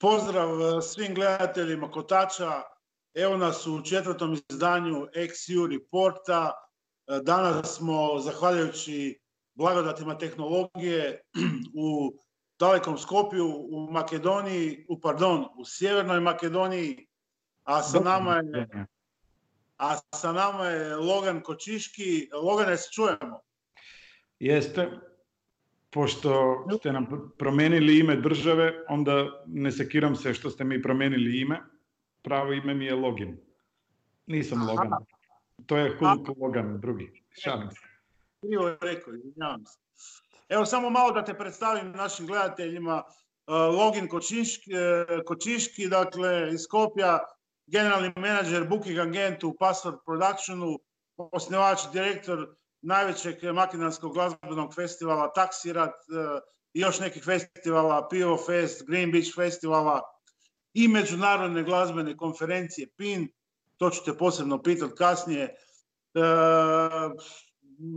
Pozdrav e, svim gledateljima Kotača. Evo nas u četvrtom izdanju XU Reporta. E, danas smo, zahvaljujući blagodatima tehnologije, u dalekom Skopju, u Makedoniji, u, pardon, u Sjevernoj Makedoniji, a sa nama je, a sa nama je Logan Kočiški. Logane, se čujemo? Jeste, pošto ste nam promenili ime države, onda ne sekiram se što ste mi promenili ime. Pravo ime mi je Login. Nisam Aha. Logan. To je Hulk Aha. Logan, drugi. Šalim se. Krivo rekao, izvinjavam se. Evo samo malo da te predstavim našim gledateljima. Uh, Login Kočiški, uh, Kočiški, dakle iz Skopja, generalni menadžer Booking Agent u Password Productionu, osnivač, direktor najvećeg makedonskog glazbenog festivala Taksirat e, i još nekih festivala, Pivo Fest, Green Beach festivala i međunarodne glazbene konferencije PIN, to ću te posebno pitati kasnije. E,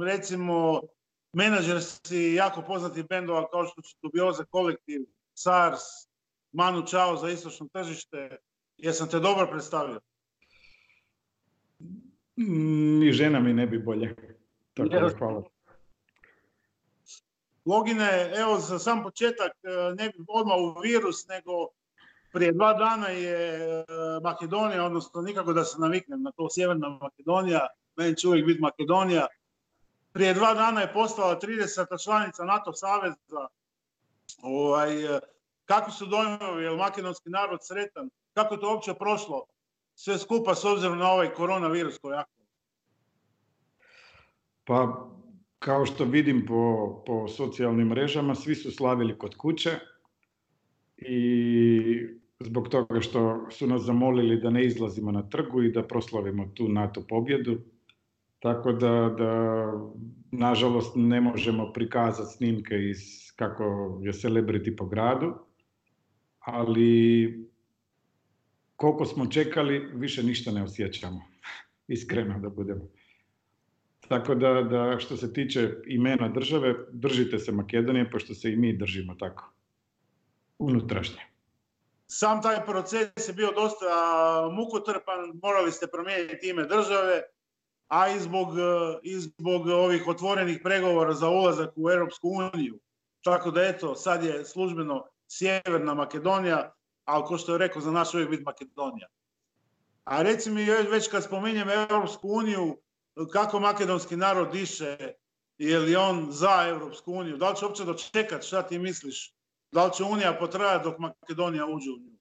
recimo, menadžer si jako poznati bendova kao što su Dubioza kolektiv, SARS, Manu Čao za istočno tržište. Jesam te dobro predstavio? Ni žena mi ne bi bolje. Tako da hvala. Logine, evo za sam početak, e, ne odmah u virus, nego prije dva dana je e, Makedonija, odnosno nikako da se naviknem na to, Sjeverna Makedonija, meni će uvijek biti Makedonija. Prije dva dana je postala 30. članica NATO saveza. Ovaj, e, kako su dojmovi, je li makedonski narod sretan? Kako je to uopće prošlo? Sve skupa s obzirom na ovaj koronavirus koji je Pa, kao što vidim po, po socijalnim mrežama, svi su slavili kod kuće i zbog toga što su nas zamolili da ne izlazimo na trgu i da proslavimo tu NATO pobjedu. Tako da, da nažalost, ne možemo prikazati snimke iz kako je celebrity po gradu, ali koliko smo čekali, više ništa ne osjećamo. Iskreno da budemo. Tako da, da što se tiče imena države, držite se Makedonije, pošto se i mi držimo tako. Unutrašnje. Sam taj proces je bio dosta mukotrpan, morali ste promijeniti ime države, a i zbog, i zbog ovih otvorenih pregovora za ulazak u Europsku uniju. Tako da eto, sad je službeno Sjeverna Makedonija, ali ko što je rekao, za nas uvijek biti Makedonija. A reci mi već kad spominjem Europsku uniju, kako makedonski narod diše, je li on za Evropsku uniju, da li će uopće dočekati, šta ti misliš? Da li će Unija potrajati dok Makedonija uđe u nju?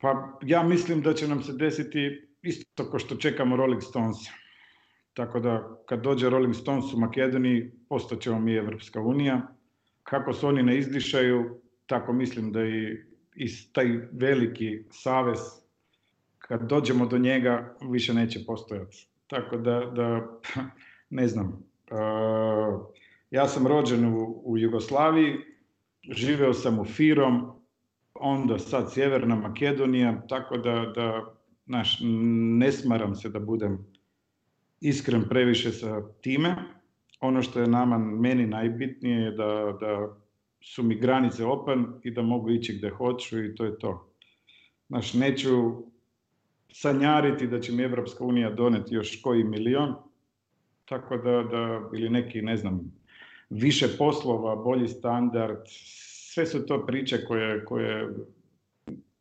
Pa ja mislim da će nam se desiti isto kao što čekamo Rolling Stones. Tako da kad dođe Rolling Stones u Makedoniji, postaćemo mi Evropska unija. Kako se oni ne izdišaju, tako mislim da i, i taj veliki savez kad dođemo do njega više neće postojati. Tako da, da ne znam, ja sam rođen u, u Jugoslaviji, živeo sam u Firom, onda sad Sjeverna Makedonija, tako da, da naš, ne smaram se da budem iskren previše sa time. Ono što je nama, meni najbitnije je da, da su mi granice open i da mogu ići gde hoću i to je to. Znaš, neću sanjariti da će mi Evropska unija doneti još koji milion, tako da, da ili neki, ne znam, više poslova, bolji standard, sve su to priče koje, koje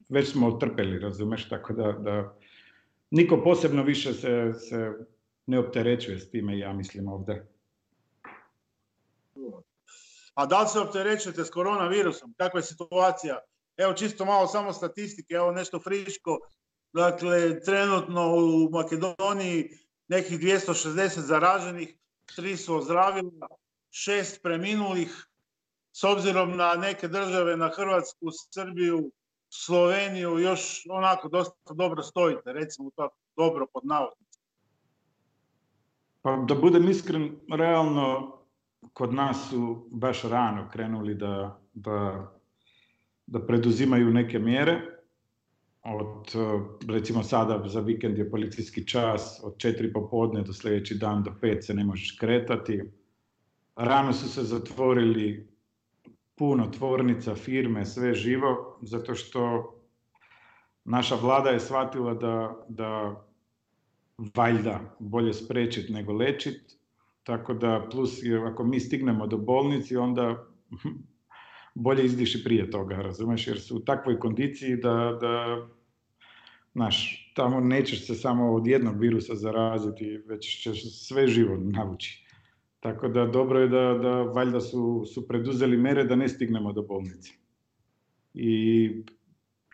već smo otrpeli, razumeš, tako da, da niko posebno više se, se ne opterećuje s time, ja mislim ovde. A da li se opterećujete s koronavirusom? Kakva je situacija? Evo čisto malo samo statistike, evo nešto friško. Dakle, trenutno u Makedoniji nekih 260 zaraženih, tri su ozdravila, šest preminulih, s obzirom na neke države, na Hrvatsku, Srbiju, Sloveniju, još onako dosta dobro stojite, recimo to dobro pod navodnicima. Pa da budem iskren, realno kod nas su baš rano krenuli da, da, da preduzimaju neke mjere od, recimo sada za vikend je policijski čas, od 4 popodne do sledeći dan do 5 se ne možeš kretati. Rano su se zatvorili puno tvornica, firme, sve živo, zato što naša vlada je shvatila da, da valjda bolje sprečiti nego lečiti, tako da plus ako mi stignemo do bolnici onda bolje izdiši prije toga, razumeš, jer su u takvoj kondiciji da, da znaš, tamo nećeš se samo od jednog virusa zaraziti, već ćeš sve živo navući. Tako da dobro je da, da valjda su, su preduzeli mere da ne stignemo do bolnice. I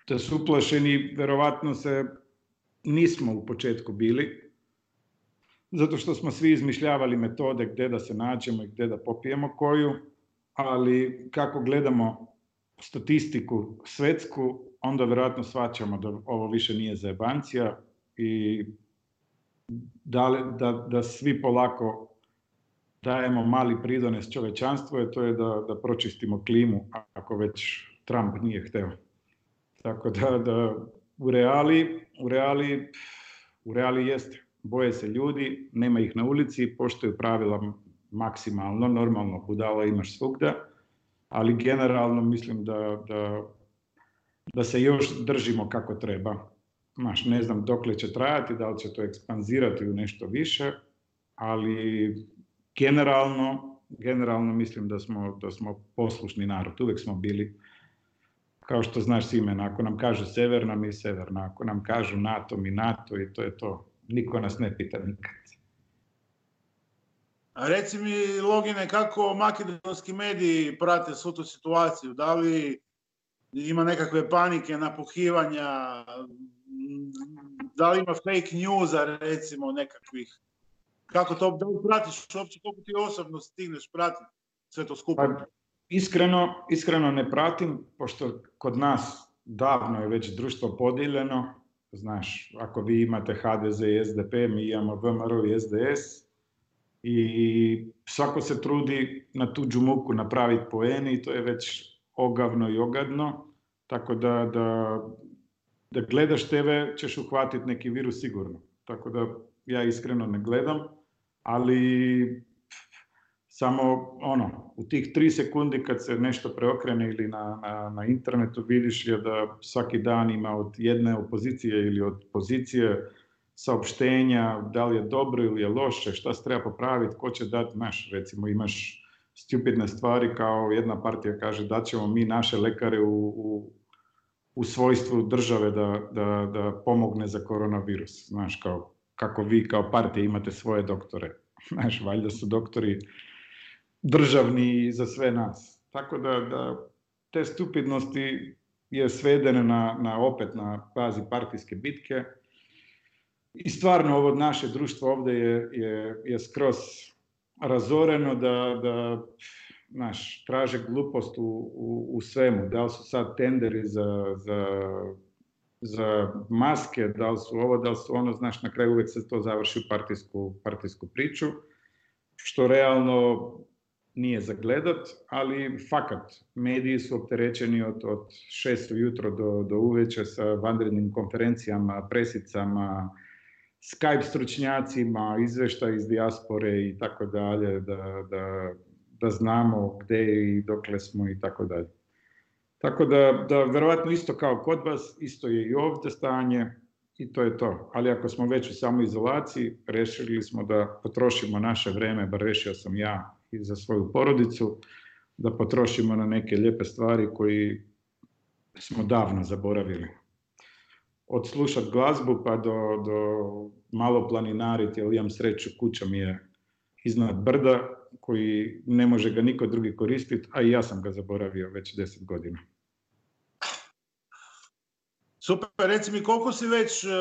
da su uplašeni, verovatno se nismo u početku bili, zato što smo svi izmišljavali metode gde da se nađemo i gde da popijemo koju, ali kako gledamo statistiku svetsku, onda verovatno svaćamo da ovo više nije zajebancija i da, da, da svi polako dajemo mali pridones čovečanstvu, je to je da, da pročistimo klimu, ako već Trump nije hteo. Tako da, da u reali, u reali, u reali jeste. Boje se ljudi, nema ih na ulici, poštuju pravila maksimalno, normalno budala imaš svugda, ali generalno mislim da, da, da se još držimo kako treba. Maš, ne znam dokle će trajati, da li će to ekspanzirati u nešto više, ali generalno, generalno mislim da smo, da smo poslušni narod. Uvek smo bili, kao što znaš Simen, ako nam kažu severna, mi severna. Ako nam kažu NATO, mi NATO i to je to. Niko nas ne pita nikad. A reci mi, Logine, kako makedonski mediji prate svu tu situaciju? Da li ima nekakve panike, napuhivanja, da li ima fake newsa, recimo, nekakvih Kako to, da pratiš uopće, koliko ti osobno stigneš pratiti sve to skupa? Pa, iskreno, iskreno ne pratim, pošto kod nas davno je već društvo podijeljeno, znaš, ako vi imate HDZ i SDP, mi imamo VMRO i SDS, i svako se trudi na tuđu muku napraviti poeni i to je već ogavno i ogadno, tako da, da, da gledaš TV ćeš uhvatiti neki virus sigurno. Tako da ja iskreno ne gledam, ali samo ono, u tih tri sekundi kad se nešto preokrene ili na, na, na internetu vidiš je da svaki dan ima od jedne opozicije ili od pozicije saopštenja, da li je dobro ili je loše, šta se treba popraviti, ko će dati, naš, recimo imaš stupidne stvari kao jedna partija kaže da ćemo mi naše lekare u, u, u svojstvu države da, da, da pomogne za koronavirus. Znaš, kao kako vi kao partija imate svoje doktore. Znaš, valjda su doktori državni za sve nas. Tako da, da te stupidnosti je svedene na, na opet na bazi partijske bitke. I stvarno ovo naše društvo ovde je, je, je skroz razoreno da, da znaš, traže glupost u, u, u svemu. Da li su sad tenderi za, za za maske, da li su ovo, da li su ono, znaš, na kraju uvek se to završi u partijsku, partijsku priču, što realno nije za gledat, ali fakat, mediji su opterećeni od, od 6 jutro do, do uveče sa vanrednim konferencijama, presicama, Skype stručnjacima, izvešta iz dijaspore i tako dalje, da, da, da znamo gde i dokle smo i tako dalje. Tako da, da verovatno isto kao kod vas, isto je i ovde stanje i to je to. Ali ako smo već u samoizolaciji, rešili smo da potrošimo naše vreme, bar rešio sam ja i za svoju porodicu, da potrošimo na neke lijepe stvari koji smo davno zaboravili. Od slušat glazbu pa do, do malo planinariti, ali imam sreću, kuća mi je iznad brda, koji ne može ga niko drugi koristiti, a i ja sam ga zaboravio već 10 godina. Super, reci mi koliko si već uh,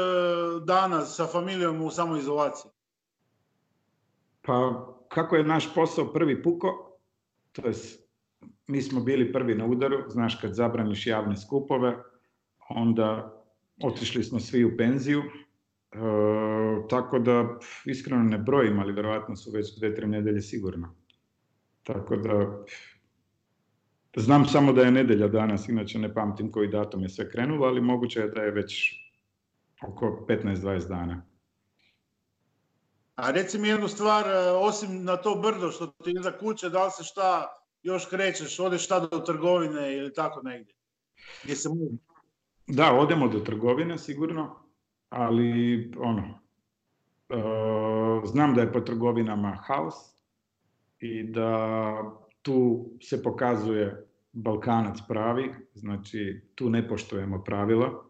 dana sa familijom u samoizolaciji? Pa, kako je naš posao prvi puko, to je, mi smo bili prvi na udaru, znaš kad zabraniš javne skupove, onda otišli smo svi u penziju, E, tako da, iskreno ne brojim, ali verovatno su već dve, tri nedelje sigurno. Tako da, znam samo da je nedelja danas, inače ne pamtim koji datum je sve krenulo, ali moguće je da je već oko 15-20 dana. A reci mi jednu stvar, e, osim na to brdo što ti iza kuće, da li se šta još krećeš, odeš šta do trgovine ili tako negdje? Gdje se Da, odemo do trgovine sigurno, ali ono, uh, znam da je po trgovinama haos i da tu se pokazuje Balkanac pravi, znači tu ne poštujemo pravila,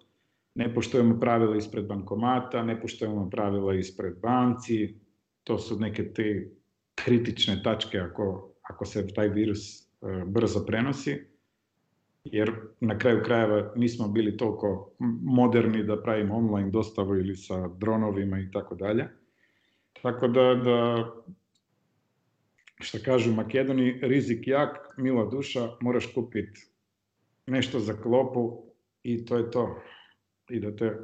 ne poštujemo pravila ispred bankomata, ne poštujemo pravila ispred banci, to su neke te kritične tačke ako, ako se taj virus uh, brzo prenosi jer na kraju krajeva nismo bili toliko moderni da pravimo online dostavu ili sa dronovima i tako dalje. Tako da, da što kažu u Makedoniji, rizik jak, mila duša, moraš kupiti nešto za klopu i to je to. I da te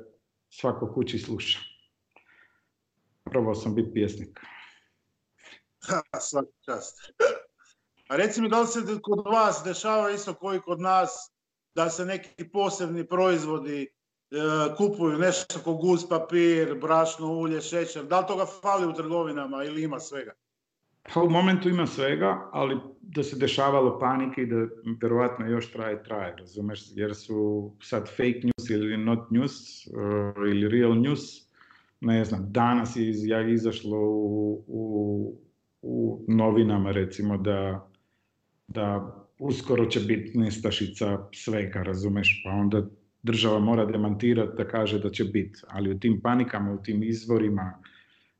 svako kući sluša. Probao sam biti pjesnik. Svaki čast. A reci mi da li se kod vas dešava isto koji kod nas da se neki posebni proizvodi e, kupuju nešto kao guz papir, brašno ulje, šećer. Da li toga fali u trgovinama ili ima svega? Pa u momentu ima svega, ali da se dešavalo panike i da verovatno još traje, traje, razumeš? Jer su sad fake news ili not news uh, ili real news, ne znam, danas je iz, ja izašlo u, u, u novinama recimo da da uskoro će biti nestašica svega, razumeš, pa onda država mora demantirati da kaže da će biti, ali u tim panikama, u tim izvorima,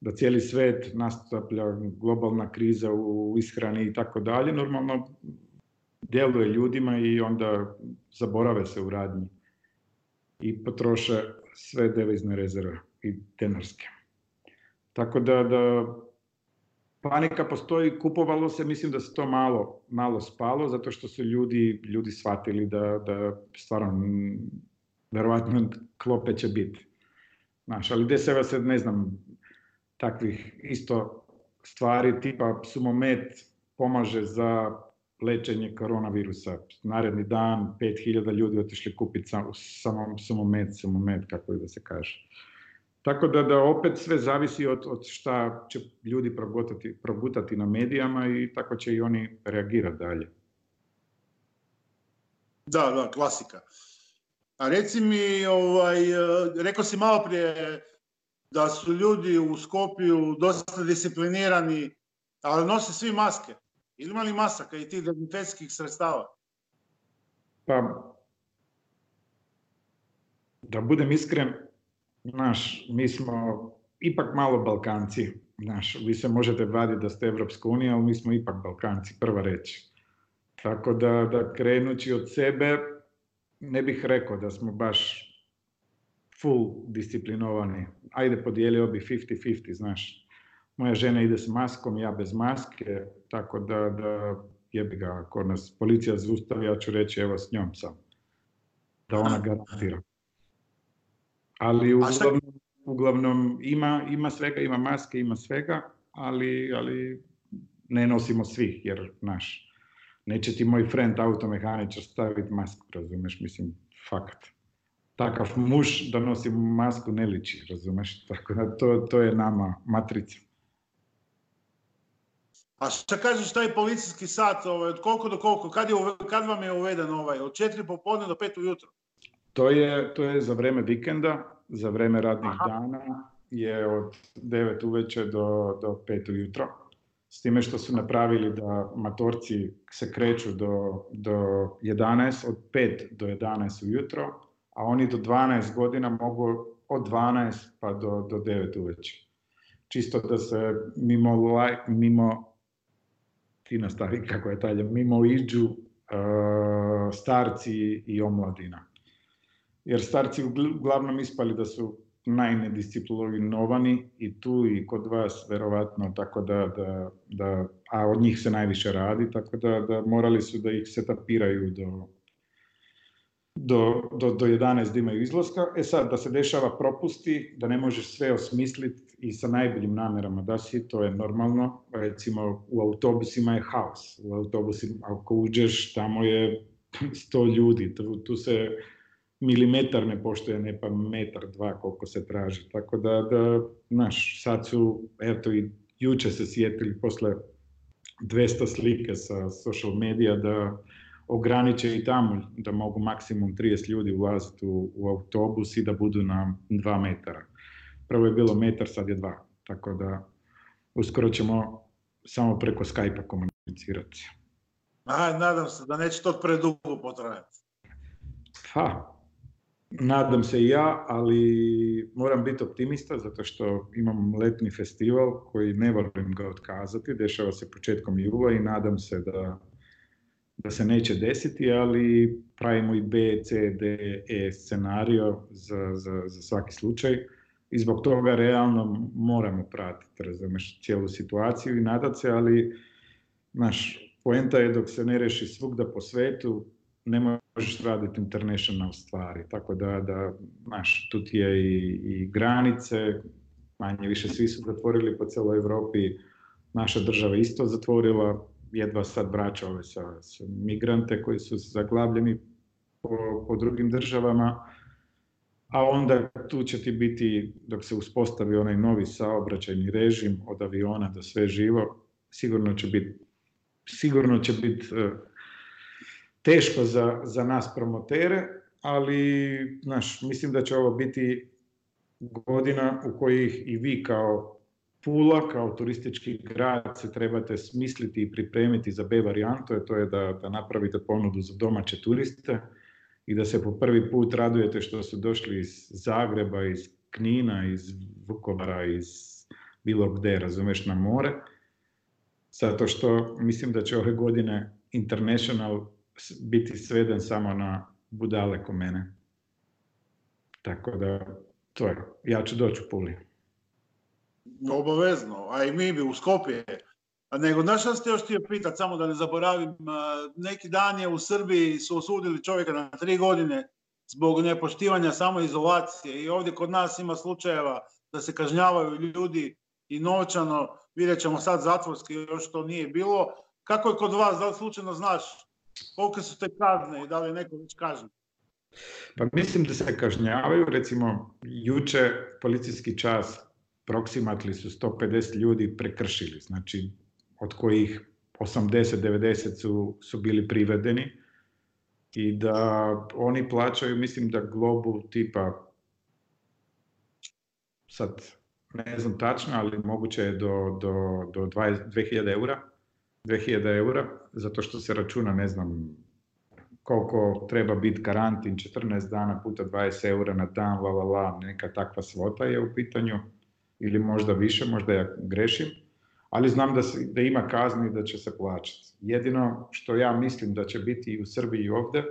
da cijeli svet nastaplja globalna kriza u ishrani i tako dalje, normalno djeluje ljudima i onda zaborave se u radnji i potroše sve devizne rezerve i tenarske. Tako da, da panika postoji, kupovalo se, mislim da se to malo, malo spalo, zato što su ljudi, ljudi shvatili da, da stvarno, verovatno klope će biti. Znaš, ali deseva se, ne znam, takvih isto stvari, tipa sumomet pomaže za lečenje koronavirusa. Naredni dan 5000 ljudi otišli kupiti samo sumomet, sumomet, kako je da se kaže. Tako da, da opet sve zavisi od, od šta će ljudi progutati, progutati na medijama i tako će i oni reagirati dalje. Da, da, klasika. A reci mi, ovaj, rekao si malo prije da su ljudi u Skopiju dosta disciplinirani, ali nose svi maske. Ili ima li masaka i tih dezinfekcijskih sredstava? Pa, da budem iskren, Znaš, mi smo ipak malo Balkanci. Znaš, vi se možete vaditi da ste Evropska unija, ali mi smo ipak Balkanci, prva reći. Tako da, da krenući od sebe, ne bih rekao da smo baš full disciplinovani. Ajde, podijelio bi 50-50, znaš. Moja žena ide s maskom, ja bez maske, tako da, da jebi ga, ako nas policija zustavi, ja ću reći evo s njom sam. Da ona garantira. Ali uglavnom, uglavnom ima, ima svega, ima maske, ima svega, ali, ali ne nosimo svih, jer, naš, neće ti moj friend automehaničar staviti masku, razumeš, mislim, fakat. Takav muž da nosi masku ne liči, razumeš, tako da to, to je nama matrica. A šta kažeš taj policijski sat, ovaj, od koliko do koliko, kad, je, kad vam je uveden ovaj, od 4 popodne do 5 ujutro? To je, to je za vreme vikenda, za vreme radnih Aha. dana je od 9 uveče do, do 5 ujutro. S time što su napravili da matorci se kreću do, do 11, od 5 do 11 ujutro, a oni do 12 godina mogu od 12 pa do, do 9 uveče. Čisto da se mimo, mimo ti nastavi kako je talje, mimo iđu uh, starci i omladina jer starci uglavnom ispali da su najnedisciplinovani i tu i kod vas verovatno, tako da, da, da, a od njih se najviše radi, tako da, da morali su da ih se tapiraju do, do, do, do 11 da imaju izlaska. E sad, da se dešava propusti, da ne možeš sve osmisliti i sa najboljim namerama da si, to je normalno. Recimo, u autobusima je haos. U autobusima, ako uđeš, tamo je 100 ljudi, tu, tu se milimetar ne poštuje, ne pa metar, dva koliko se traži. Tako da, da znaš, sad su, eto i juče se sjetili posle 200 slike sa social medija da ograniče i tamo da mogu maksimum 30 ljudi ulaziti u, u autobus i da budu na 2 metara. Prvo je bilo metar, sad je dva. Tako da uskoro ćemo samo preko Skype-a komunicirati. A, nadam se da neće to predugo potrajati. Ha, nadam se i ja, ali moram biti optimista zato što imam letni festival koji ne volim ga otkazati, dešava se početkom jula i nadam se da, da se neće desiti, ali pravimo i B, C, D, E scenario za, za, za svaki slučaj. I zbog toga realno moramo pratiti, razumeš, cijelu situaciju i nadat se, ali naš poenta je dok se ne reši svugda po svetu, ne možeš raditi international stvari, tako da, da znaš, tu ti je i, i granice, manje više svi su zatvorili po celoj Evropi, naša država isto zatvorila, jedva sad vraća ove sa, sa migrante koji su zaglavljeni po, po drugim državama, a onda tu će ti biti, dok se uspostavi onaj novi saobraćajni režim od aviona do sve živo, sigurno će biti sigurno će biti uh, teško za, za nas promotere, ali znaš, mislim da će ovo biti godina u kojih i vi kao Pula, kao turistički grad se trebate smisliti i pripremiti za B varijantu, to je da, da napravite ponudu za domaće turiste i da se po prvi put radujete što su došli iz Zagreba, iz Knina, iz Vukovara, iz bilo gde, razumeš, na more. Zato što mislim da će ove godine International biti sveden samo na budale ko mene. Tako da, to je. Ja ću doći u Puli. Obavezno, a i mi bi u Skopje. A nego, znaš šta ste još htio pitati, samo da ne zaboravim, neki dan je u Srbiji su osudili čovjeka na tri godine zbog nepoštivanja samoizolacije i ovdje kod nas ima slučajeva da se kažnjavaju ljudi i novčano, vidjet ćemo sad zatvorski, još to nije bilo. Kako je kod vas, da li slučajno znaš Kolike su te kazne i da li neko već kažen? Pa mislim da se kažnjavaju, recimo juče policijski čas proksimatli su 150 ljudi prekršili, znači od kojih 80-90 su, su bili privedeni i da oni plaćaju, mislim da globu tipa sad ne znam tačno, ali moguće je do, do, do 20, 2000 eura 2000 eura, zato što se računa, ne znam, koliko treba biti karantin, 14 dana puta 20 eura na dan, la, la, la, neka takva svota je u pitanju, ili možda više, možda ja grešim, ali znam da, se, da ima kazni da će se plaćati. Jedino što ja mislim da će biti i u Srbiji i ovde,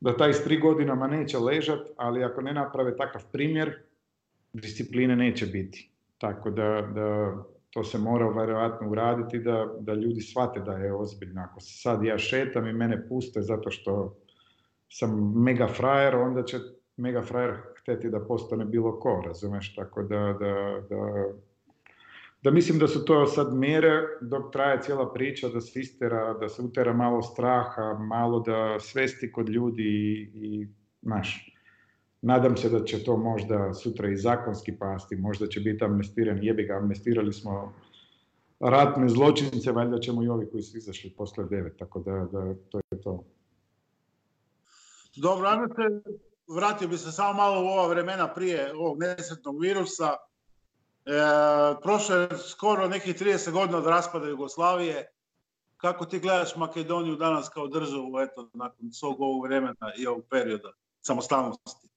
da taj s tri godinama neće ležat, ali ako ne naprave takav primjer, discipline neće biti. Tako da, da to se mora verovatno uraditi da, da ljudi shvate da je ozbiljno. Ako sad ja šetam i mene puste zato što sam mega frajer, onda će mega frajer hteti da postane bilo ko, razumeš? Tako da, da, da, da mislim da su to sad mjere dok traje cijela priča da se istera, da se utera malo straha, malo da svesti kod ljudi i, i znaš, Nadam se da će to možda sutra i zakonski pasti, možda će biti amnestiran, jebi ga, amnestirali smo ratne zločince, valjda ćemo i ovi koji su izašli posle devet, tako da, da to je to. Dobro, ajmo se, vratio bi se samo malo u ova vremena prije ovog nesretnog virusa. E, prošlo je skoro nekih 30 godina od raspada Jugoslavije. Kako ti gledaš Makedoniju danas kao državu, eto, nakon svog ovog vremena i ovog perioda samostalnosti?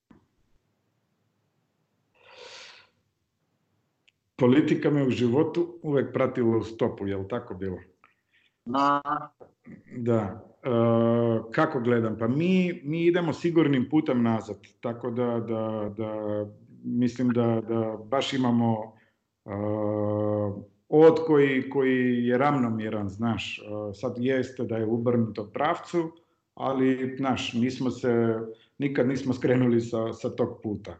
Politika me u životu uvek pratila u stopu, je li tako bilo? Da. Da. E, kako gledam? Pa mi, mi idemo sigurnim putem nazad, tako da, da, da mislim da, da baš imamo uh, od koji, koji je ravnomjeran, znaš, uh, sad jeste da je u obrnutom pravcu, ali, znaš, nismo se, nikad nismo skrenuli sa, sa tog puta.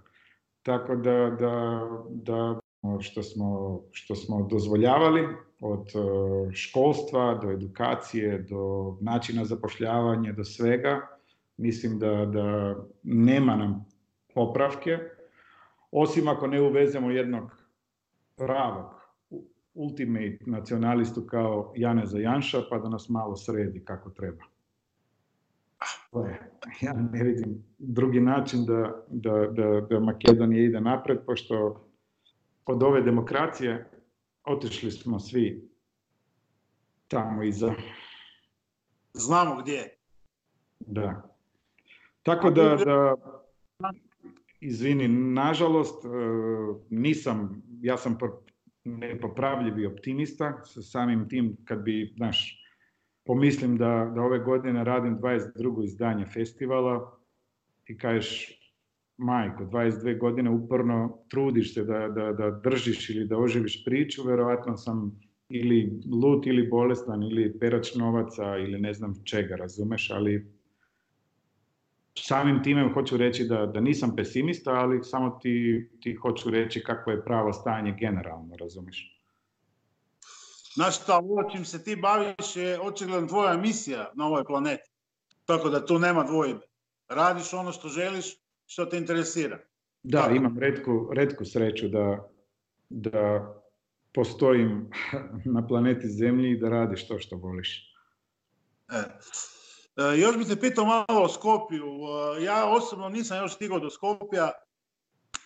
Tako da, da, da što smo, što smo dozvoljavali od e, školstva do edukacije, do načina zapošljavanja, do svega. Mislim da, da nema nam popravke, osim ako ne uvezemo jednog pravog ultimate nacionalistu kao Jane Zajanša pa da nas malo sredi kako treba. Ja ne vidim drugi način da, da, da, da Makedonija ide napred, pošto od ove demokracije otišli smo svi tamo iza. Znamo gdje. Da. Tako da, da izvini, nažalost, e, nisam, ja sam nepopravljivi optimista sa samim tim kad bi, znaš, pomislim da, da ove godine radim 22. izdanje festivala i kažeš, majko, 22 godine uporno trudiš se da, da, da držiš ili da oživiš priču, verovatno sam ili lut ili bolestan ili perač novaca ili ne znam čega, razumeš, ali samim time hoću reći da, da nisam pesimista, ali samo ti, ti hoću reći kako je pravo stanje generalno, razumeš? Znaš šta, ovo čim se ti baviš je očigledno tvoja misija na ovoj planeti. Tako da tu nema dvojbe. Radiš ono što želiš, što te interesira. Da, Tako. imam redku, redku sreću da, da postojim na planeti Zemlji i da radiš to što voliš. E. E, još bih te pitao malo o Skopiju. E, ja osobno nisam još stigao do Skopija,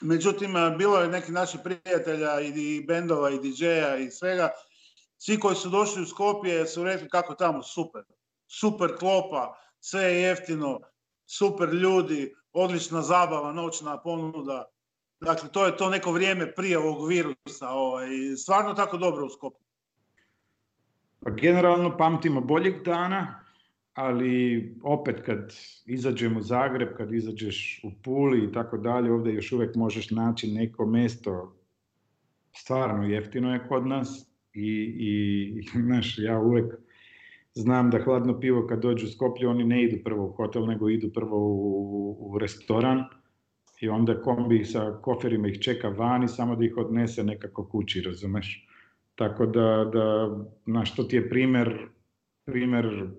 međutim, e, bilo je neki naših prijatelja i bendova i DJ-a i svega. Svi koji su došli u Skopje su rekli kako tamo super. Super klopa, sve je jeftino, super ljudi, odlična zabava, noćna ponuda. Dakle, to je to neko vrijeme prije ovog virusa. Ovaj, stvarno tako dobro u Skopju. Pa generalno pamtimo boljeg dana, ali opet kad izađem u Zagreb, kad izađeš u Puli i tako dalje, ovde još uvek možeš naći neko mesto stvarno jeftino je kod nas i, i znaš, ja uvek znam da hladno pivo kad dođu u Skoplje, oni ne idu prvo u hotel, nego idu prvo u, u restoran i onda kombi sa koferima ih čeka vani, samo da ih odnese nekako kući, razumeš? Tako da, da znaš, to ti je primer, primer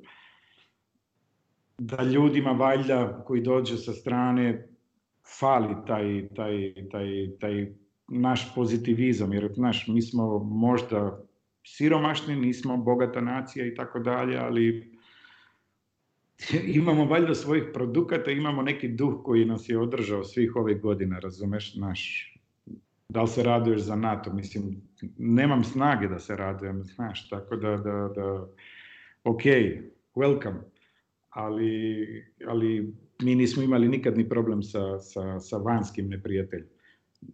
da ljudima valjda koji dođu sa strane fali taj, taj, taj, taj naš pozitivizam, jer znaš, mi smo možda siromašni, nismo bogata nacija i tako dalje, ali imamo valjda svojih produkata, imamo neki duh koji nas je održao svih ovih godina, razumeš, naš, da li se raduješ za NATO, mislim, nemam snage da se radujem, znaš, tako da, da, da, ok, welcome, ali, ali mi nismo imali nikad ni problem sa, sa, sa vanskim neprijateljem.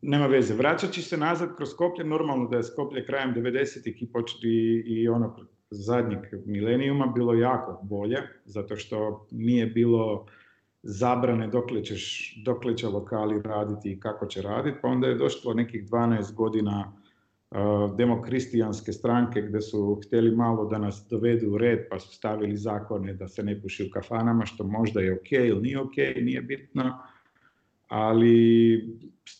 Nema veze, vraćaći se nazad kroz Skoplje, normalno da je Skoplje krajem 90-ih i, i, i ono zadnjeg milenijuma bilo jako bolje, zato što nije bilo zabrane dokle, ćeš, dokle će lokali raditi i kako će raditi, pa onda je došlo nekih 12 godina demokristijanske stranke gde su hteli malo da nas dovedu u red pa su stavili zakone da se ne puši u kafanama što možda je okay, ili nije okay, nije bitno ali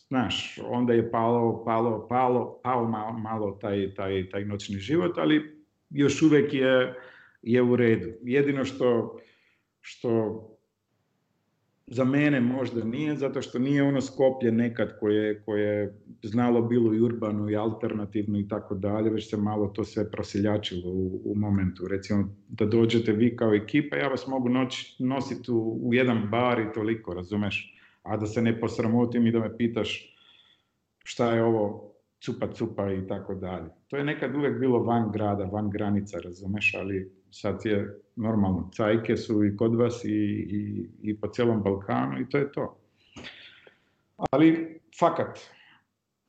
znaš, onda je palo, palo, palo, pao malo, malo taj, taj, taj noćni život, ali još uvek je, je u redu. Jedino što, što za mene možda nije, zato što nije ono Skoplje nekad koje, koje znalo bilo i urbano i alternativno i tako dalje, već se malo to sve prosiljačilo u, u momentu. Recimo da dođete vi kao ekipa, ja vas mogu noć, nositi u, u jedan bar i toliko, razumeš? A da se ne posramotim i da me pitaš šta je ovo cupa cupa i tako dalje. To je nekad uvek bilo van grada, van granica, razumeš, ali sad je normalno. Cajke su i kod vas i, i, i po celom Balkanu i to je to. Ali, fakat,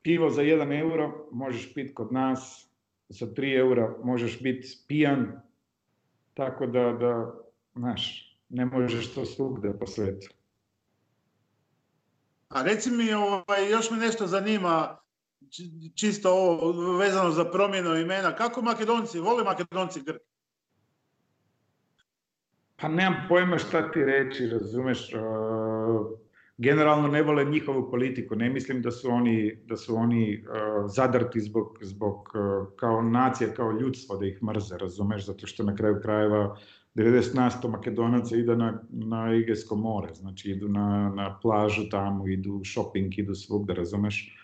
pivo za 1 euro možeš pit kod nas, za 3 eura možeš biti pijan, tako da, da, znaš, ne možeš to svugde po svetu. A reci mi, ovaj, još me nešto zanima, čisto ovo vezano za promjenu imena. Kako Makedonci, vole Makedonci Grk? Pa nemam pojma šta ti reći, razumeš. Uh, generalno ne vole njihovu politiku. Ne mislim da su oni, da su oni zadrti zbog, zbog kao nacija, kao ljudstvo da ih mrze, razumeš, zato što na kraju krajeva 90% Makedonaca ide na, na Egesko more, znači idu na, na plažu tamo, idu shopping, idu svugde, razumeš.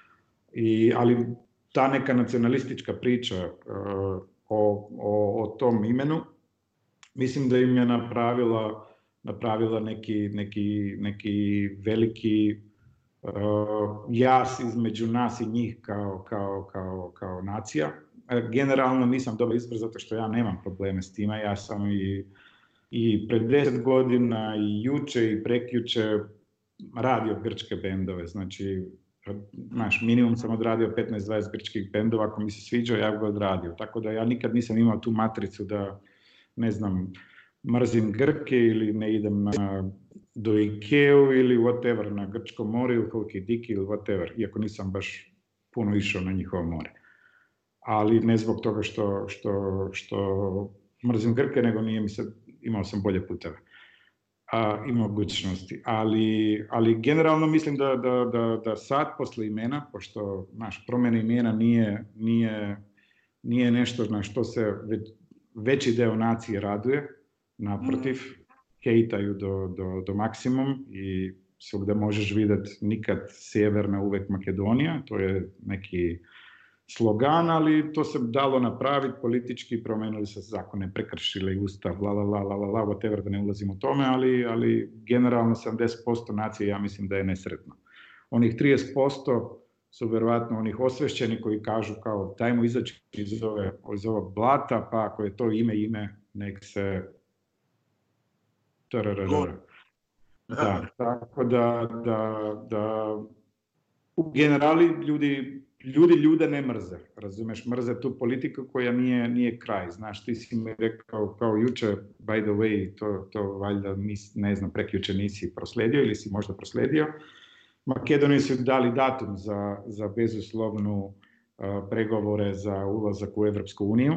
I, ali ta neka nacionalistička priča uh, o, o, o tom imenu, mislim da im je napravila, napravila neki, neki, neki veliki uh, jas između nas i njih kao, kao, kao, kao nacija. Generalno nisam dobar izbor zato što ja nemam probleme s time, ja sam i, i pred deset godina i juče i prekjuče radio grčke bendove, znači znaš, minimum sam odradio 15-20 grčkih bendova, ako mi se sviđao, ja ga odradio. Tako da ja nikad nisam imao tu matricu da, ne znam, mrzim Grke ili ne idem na, do Ikeu ili whatever, na Grčko more ili koliki diki ili whatever, iako nisam baš puno išao na njihovo more. Ali ne zbog toga što, što, što mrzim Grke, nego nije mi se, imao sam bolje puteve a, i mogućnosti. Ali, ali generalno mislim da, da, da, da sad posle imena, pošto naš promjena imena nije, nije, nije nešto na što se već, veći deo nacije raduje, naprotiv, mm. hejtaju do, do, do maksimum i svugde možeš videti nikad sjeverna, uvek Makedonija, to je neki slogan, ali to se dalo napraviti politički, promenili se zakone, prekršili ustav, la la la la la la, whatever, da ne ulazim u tome, ali, ali generalno 70% nacije ja mislim da je nesretno. Onih 30% su verovatno onih osvešćeni koji kažu kao dajmo izaći iz, ove, iz ovog blata, pa ako je to ime, ime, nek se... Da, tako da, da, da u generali ljudi ljudi ljude ne mrze, razumeš, mrze tu politiku koja nije, nije kraj. Znaš, ti si mi rekao kao juče, by the way, to, to valjda nis, ne znam, prekjuče nisi prosledio ili si možda prosledio. Makedoniji su dali datum za, za bezuslovnu uh, pregovore za ulazak u Evropsku uniju.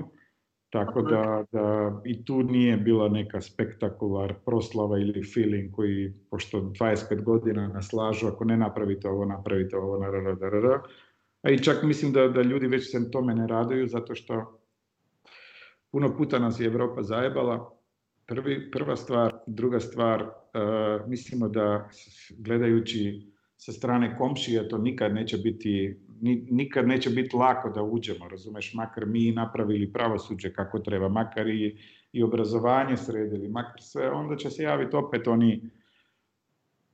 Tako da, da i tu nije bila neka spektakular proslava ili feeling koji, pošto 25 godina naslažu, ako ne napravite ovo, napravite ovo, rrrr, A i čak mislim da, da ljudi već se tome ne raduju, zato što puno puta nas je Evropa zajebala. Prvi, prva stvar, druga stvar, uh, mislimo da gledajući sa strane komšija to nikad neće biti ni, nikad neće biti lako da uđemo, razumeš, makar mi napravili pravosuđe kako treba, makar i, i obrazovanje sredili, makar sve, onda će se javiti opet oni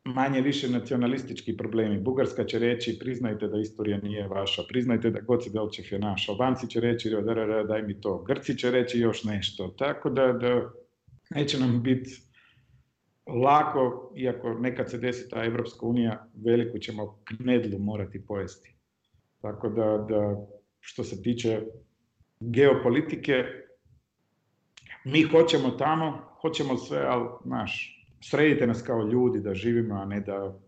manje više nacionalistički problemi. Bugarska će reći priznajte da istorija nije vaša, priznajte da Goci Delčev je naš, Albanci će reći da, da, da, daj mi to, Grci će reći još nešto. Tako da, da neće nam biti lako, iako nekad se desi ta Evropska unija, veliku ćemo knedlu morati pojesti. Tako da, da što se tiče geopolitike, mi hoćemo tamo, hoćemo sve, ali, znaš, sredite nas kao ljudi da živimo, a ne da,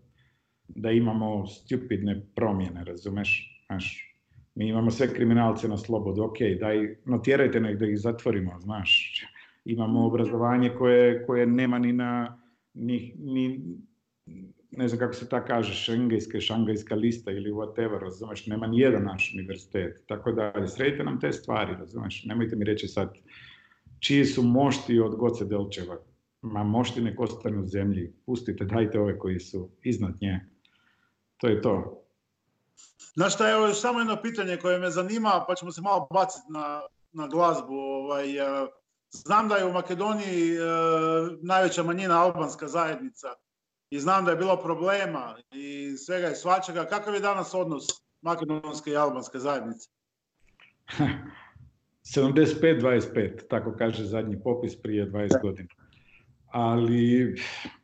da imamo stupidne promjene, razumeš? Znaš, mi imamo sve kriminalce na slobodu, ok, daj, notjerajte nek da ih zatvorimo, znaš. Imamo obrazovanje koje, koje nema ni na, ni, ni, ne znam kako se ta kaže, šengejska, šangajska lista ili whatever, razumeš, nema ni jedan naš univerzitet, tako da sredite nam te stvari, razumeš, nemojte mi reći sad čiji su mošti od Goce Delčeva, ma mošti nek ostane u zemlji, pustite, dajte ove koji su iznad nje. To je to. Znaš šta, evo samo jedno pitanje koje me zanima, pa ćemo se malo baciti na, na glazbu. Ovaj, uh, znam da je u Makedoniji uh, najveća manjina albanska zajednica i znam da je bilo problema i svega i svačega. Kakav je danas odnos makedonske i albanske zajednice? 75-25, tako kaže zadnji popis prije 20 godina ali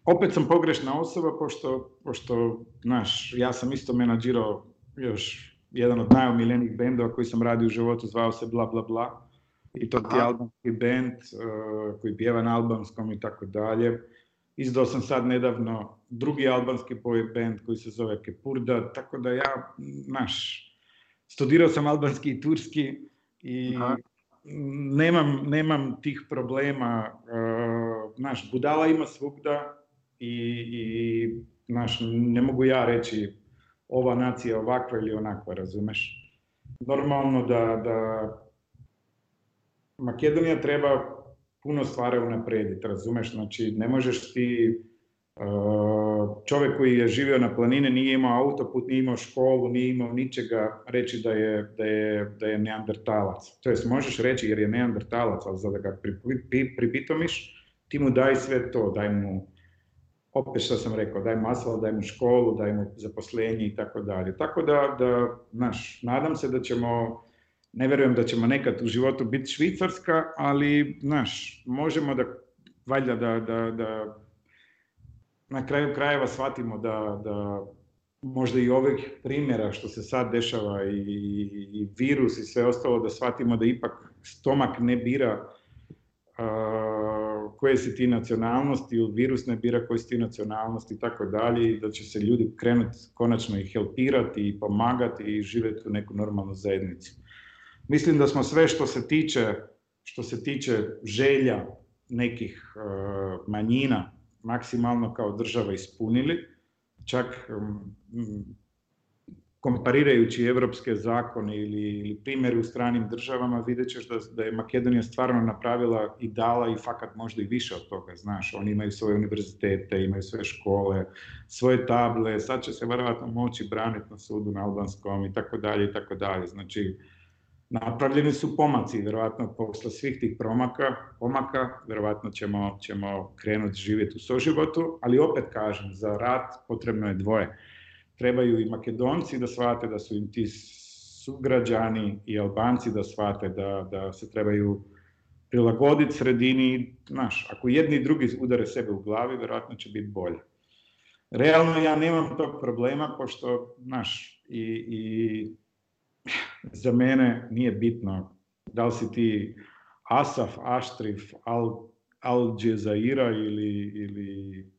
opet sam pogrešna osoba, pošto, pošto znaš, ja sam isto menadžirao još jedan od najomiljenijih bendova koji sam radio u životu, zvao se Bla Bla Bla. I to ti je albanski bend uh, koji pjeva na albanskom i tako dalje. Izdao sam sad nedavno drugi albanski boy band koji se zove Kepurda, tako da ja, znaš, studirao sam albanski i turski i Aha nemam, nemam tih problema, uh, naš, budala ima svugda i, i naš, ne mogu ja reći ova nacija ovakva ili onakva, razumeš? Normalno da, da Makedonija treba puno stvari unaprediti, razumeš? Znači, ne možeš ti čovjek koji je živio na planine nije imao autoput, nije imao školu, nije imao ničega reći da je, da je, da je neandertalac. To jest možeš reći jer je neandertalac, ali za da ga pripitomiš, ti mu daj sve to, daj mu opet što sam rekao, daj mu asfalt, daj mu školu, daj mu zaposlenje i tako dalje. Tako da, da naš, nadam se da ćemo, ne vjerujem da ćemo nekad u životu biti Švicarska, ali, naš, možemo da, valjda da, da, da na kraju krajeva shvatimo da, da možda i ovih primjera što se sad dešava i, i virus i sve ostalo, da shvatimo da ipak stomak ne bira koje si ti nacionalnosti ili virus ne bira koje si ti nacionalnosti i tako dalje i da će se ljudi krenuti konačno i helpirati i pomagati i živjeti u neku normalnu zajednicu. Mislim da smo sve što se tiče, što se tiče želja nekih manjina maksimalno kao država ispunili, čak komparirajući evropske zakone ili, ili primjere u stranim državama, vidjet ćeš da, da je Makedonija stvarno napravila i dala i fakat možda i više od toga, znaš, oni imaju svoje univerzitete, imaju svoje škole, svoje table, sad će se vjerojatno moći braniti na sudu na albanskom i tako dalje i tako dalje, znači napravljeni su pomaci, vjerojatno posle svih tih promaka, pomaka, vjerojatno ćemo, ćemo krenuti živjeti u soživotu, ali opet kažem, za rat potrebno je dvoje trebaju i Makedonci da shvate da su im ti sugrađani i Albanci da shvate da, da se trebaju prilagoditi sredini. Znaš, ako jedni i drugi udare sebe u glavi, vjerojatno će biti bolje. Realno ja nemam tog problema, pošto, znaš, i, i za mene nije bitno da li si ti Asaf, Aštrif, Al, Al ili, ili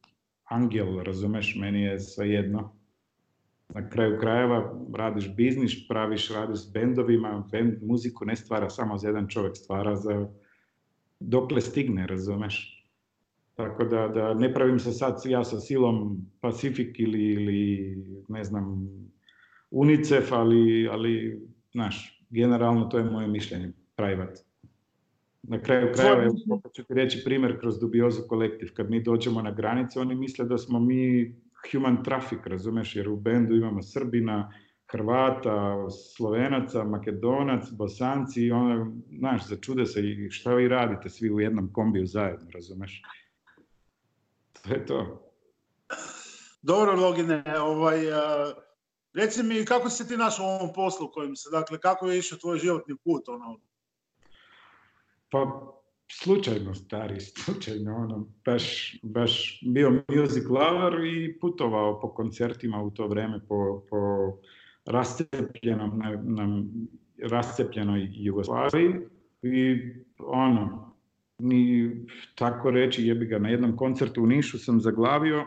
Angel, razumeš, meni je svejedno na kraju krajeva radiš biznis, praviš, radiš s bendovima, bend, muziku ne stvara samo za jedan čovjek, stvara za dokle stigne, razumeš? Tako da, da ne pravim se sad ja sa silom Pacific ili, ili ne znam, UNICEF, ali, ali znaš, generalno to je moje mišljenje, privat. Na kraju krajeva, evo, ću ti reći primjer kroz dubiozu kolektiv. Kad mi dođemo na granice, oni misle da smo mi human traffic, razumeš, jer u bendu imamo Srbina, Hrvata, Slovenaca, Makedonac, Bosanci i ono, znaš, začude se i šta vi radite svi u jednom kombiju zajedno, razumeš? To je to. Dobro, Logine, ovaj, reci mi kako si ti našao u ovom poslu kojim se, dakle, kako je išao tvoj životni put, ono? Pa, slučajno stari, slučajno, ono, baš, baš bio music lover i putovao po koncertima u to vrijeme po, po rascepljenom, na, na rascepljenoj Jugoslaviji i ono, ni tako reći jebi ga, na jednom koncertu u Nišu sam zaglavio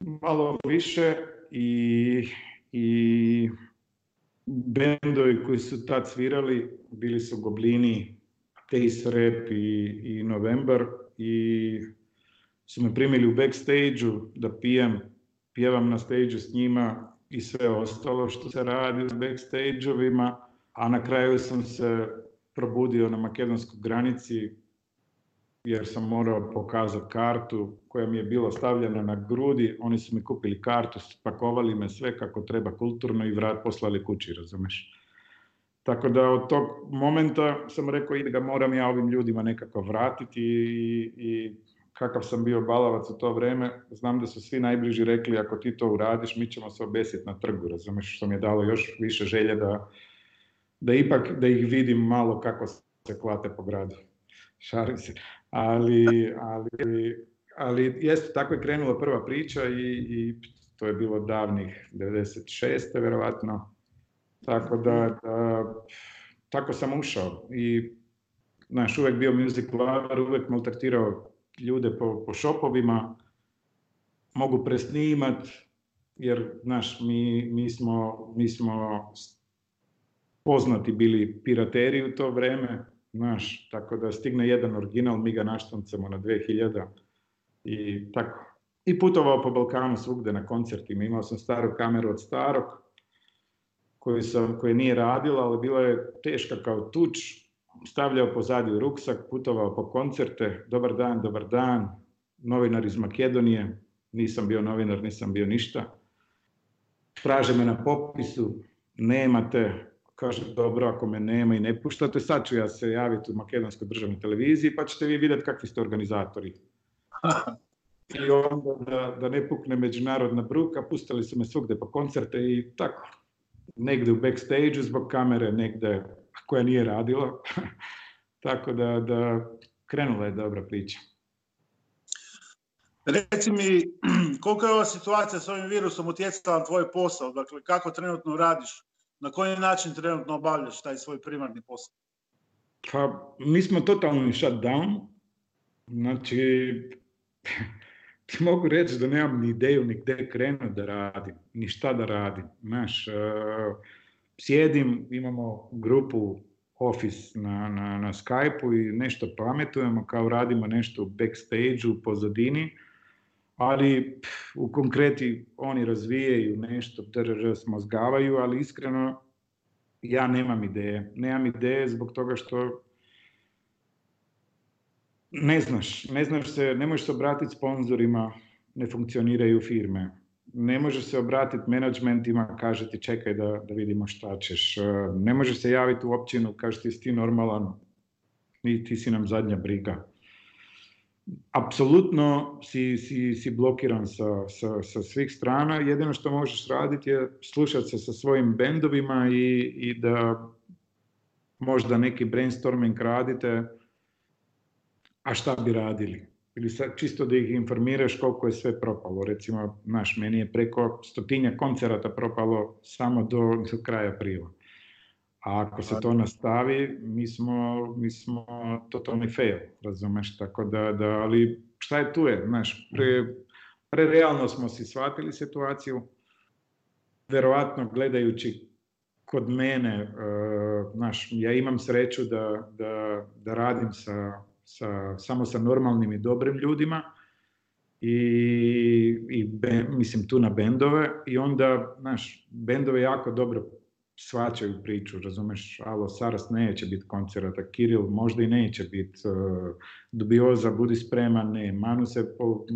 malo više i, i bendovi koji su tad svirali bili su Goblini, Case Rap i, i November i su me primili u backstage da pijem, pjevam na stage s njima i sve ostalo što se radi u backstage-ovima, a na kraju sam se probudio na makedonskoj granici jer sam morao pokazati kartu koja mi je bila stavljena na grudi, oni su mi kupili kartu, spakovali me sve kako treba kulturno i vrat poslali kući, razumeš? Tako da od tog momenta sam rekao da ga moram ja ovim ljudima nekako vratiti i, i kakav sam bio balavac u to vrijeme, znam da su svi najbliži rekli ako ti to uradiš mi ćemo se obesiti na trgu, razumiješ, što mi je dalo još više želje da, da ipak da ih vidim malo kako se klate po gradu. Šarim se. Ali, ali, ali jeste, tako je krenula prva priča i, i to je bilo davnih 96. vjerovatno tako da, tako sam ušao i znaš, uvijek bio music lover, uvijek maltretirao ljude po, po šopovima, mogu presnimat, jer znaš, mi, mi, smo, mi smo poznati bili pirateri u to vrijeme, znaš, tako da stigne jedan original, mi ga naštancamo na 2000 i tako. I putovao po Balkanu svugde na koncertima, imao sam staru kameru od starog, koju, sam, koje nije radila, ali bila je teška kao tuč, stavljao pozadnji ruksak, putovao po koncerte, dobar dan, dobar dan, novinar iz Makedonije, nisam bio novinar, nisam bio ništa. Traže me na popisu, nemate, kaže dobro ako me nema i ne puštate, sad ću ja se javiti u Makedonskoj državnoj televiziji pa ćete vi vidjeti kakvi ste organizatori. I onda da, da ne pukne međunarodna bruka, pustili su me svugdje po koncerte i tako. Negdje u backstage zbog kamere, negdje koja nije radila. tako da, da krenula je dobra priča. Reci mi, koliko je ova situacija s ovim virusom utjecala na tvoj posao? Dakle, kako trenutno radiš? Na koji način trenutno obavljaš taj svoj primarni posao? Pa, mi smo totalni shutdown. Znači, ti mogu reći da nemam ni ideju ni gdje krenuti da radim, ni šta da radim. Znaš, uh, sjedim, imamo grupu Office na, na, na Skype-u i nešto pametujemo, kao radimo nešto u backstage u pozadini, ali u konkreti oni razvijaju nešto, drž, smozgavaju, ali iskreno ja nemam ideje. Nemam ideje zbog toga što ne znaš, ne znaš se, ne možeš se obratiti sponzorima, ne funkcioniraju firme. Ne možeš se obratiti menadžmentima, kaže ti čekaj da, da vidimo šta ćeš. Ne možeš se javiti u općinu, kaže ti ti normalan, ti si nam zadnja briga. Apsolutno si, si, si blokiran sa, sa, sa, svih strana. Jedino što možeš raditi je slušati se sa svojim bendovima i, i da možda neki brainstorming radite, a šta bi radili. Ili sad čisto da ih informiraš koliko je sve propalo. Recimo, naš, meni je preko stotinja koncerata propalo samo do, do kraja aprila. A ako se to nastavi, mi smo, mi smo totalni fail, razumeš, tako da, da, ali šta je tu je, znaš, pre, prerealno smo si shvatili situaciju, verovatno gledajući kod mene, uh, znaš, ja imam sreću da, da, da radim sa, sa, samo sa normalnim i dobrim ljudima, i, i mislim tu na bendove i onda, znaš, bendove jako dobro svačaju priču, razumeš, alo, Saras neće biti koncerata, Kiril možda i neće biti, uh, Dubioza, budi spreman, ne, Manu se po,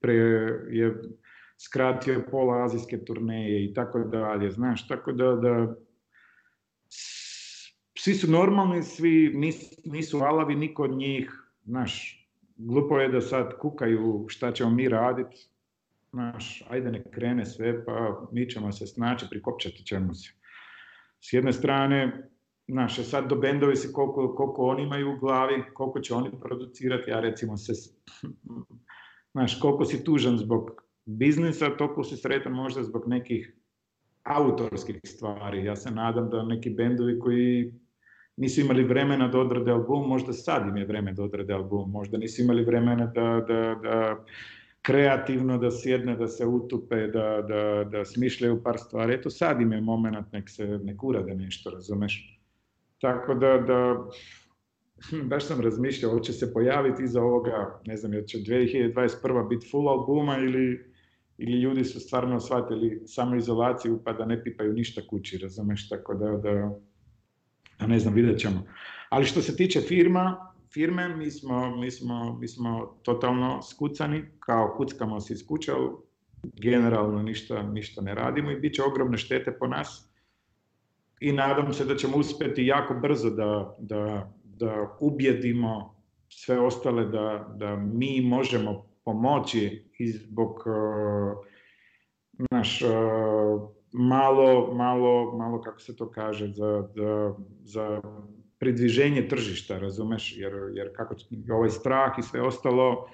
pre, je skratio pola azijske turneje i tako dalje, znaš, tako da, da svi su normalni, svi nisu, alavi, niko od njih, znaš, glupo je da sad kukaju šta ćemo mi raditi, Znaš, ajde ne krene sve, pa mi ćemo se snaći, prikopčati ćemo se. S jedne strane, znaš, sad do bendovi se koliko, koliko oni imaju u glavi, koliko će oni producirati, ja recimo se, znaš, koliko si tužan zbog biznisa, toliko si sretan možda zbog nekih autorskih stvari. Ja se nadam da neki bendovi koji nisu imali vremena da odrade album, možda sad im je vreme da odrade album, možda nisu imali vremena da, da, da kreativno da sjedne, da se utupe, da, da, da smišljaju par stvari. Eto sad im je moment nek se nek urade nešto, razumeš? Tako da, da hm, baš sam razmišljao, hoće se pojaviti iza ovoga, ne znam, će 2021. biti full albuma ili, ili ljudi su stvarno shvatili samo izolaciju pa da ne pipaju ništa kući, razumeš? Tako da, da ne znam, vidjet ćemo. Ali što se tiče firma, firme, mi smo, mi smo, mi smo totalno skucani, kao kuckamo se iz kuće, generalno ništa, ništa ne radimo i bit će ogromne štete po nas. I nadam se da ćemo uspjeti jako brzo da, da, da ubjedimo sve ostale da, da mi možemo pomoći i zbog uh, naš, uh, malo, malo, malo, kako se to kaže, za, za, za pridviženje tržišta, razumeš, jer, jer kako ovaj strah i sve ostalo,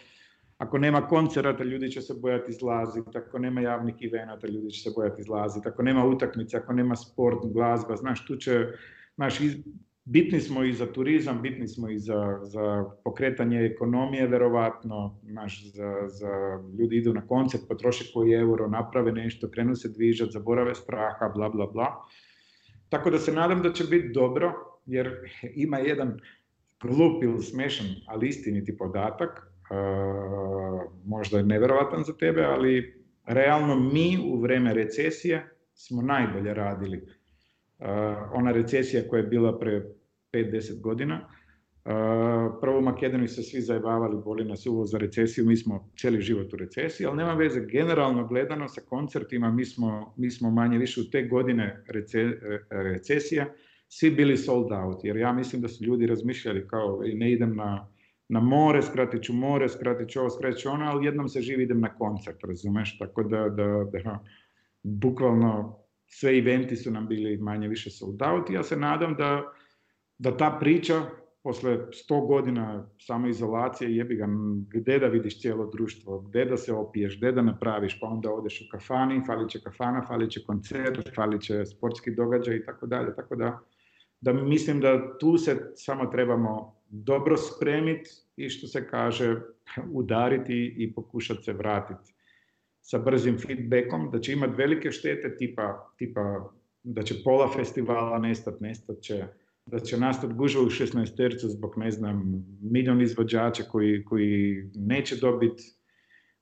ako nema koncerata, ljudi će se bojati izlaziti, ako nema javnih evenata, ljudi će se bojati izlaziti, ako nema utakmice, ako nema sport, glazba, znaš, tu će, znaš, iz, bitni smo i za turizam, bitni smo i za, za pokretanje ekonomije, verovatno, znaš, za, za ljudi idu na koncert, potroše koji euro, naprave nešto, krenu se dvižati, zaborave straha, bla, bla, bla. Tako da se nadam da će biti dobro, jer ima jedan glup ili smešan, ali istiniti podatak, možda je neverovatan za tebe, ali realno mi u vreme recesije smo najbolje radili. Ona recesija koja je bila pre 5-10 godina, Prvo u Makedoniji se svi zajebavali, boli nas uvo za recesiju, mi smo cijeli život u recesiji, ali nema veze, generalno gledano sa koncertima, mi smo, mi smo manje više u te godine recesija, svi bili sold out, jer ja mislim da su ljudi razmišljali kao ne idem na, na more, skratit ću more, skratit ću ovo, skratit ću ono, ali jednom se živi idem na koncert, razumeš, tako da, da, da bukvalno sve eventi su nam bili manje više sold out. I ja se nadam da, da ta priča posle 100 godina samoizolacije jebi ga, gde da vidiš cijelo društvo, gde da se opiješ, gde da napraviš, pa onda odeš u kafani, fali će kafana, fali će koncert, fali će sportski događaj i tako dalje, tako da, da mislim da tu se samo trebamo dobro spremiti i što se kaže udariti i pokušati se vratiti sa brzim feedbackom, da će imati velike štete tipa, tipa da će pola festivala nestat, nestat će da će nastati gužva u 16 tercu zbog, ne znam, milion izvođača koji, koji neće dobiti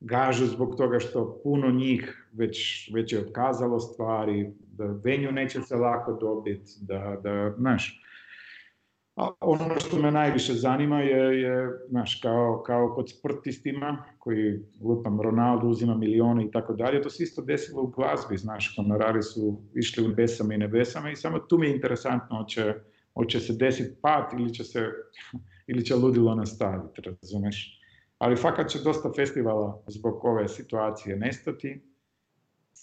gažu zbog toga što puno njih već, već je otkazalo stvari, da venju neće se lako dobiti, da, da, znaš, a ono što me najviše zanima je, je znaš, kao, kao kod sportistima koji, lupam, Ronaldo uzima milione i tako dalje, to se isto desilo u glazbi, znaš, honorari su išli u nebesama i nebesama i samo tu mi je interesantno će hoće se desiti pad ili će, se, ili će ludilo nastaviti, razumeš? Ali fakat će dosta festivala zbog ove situacije nestati.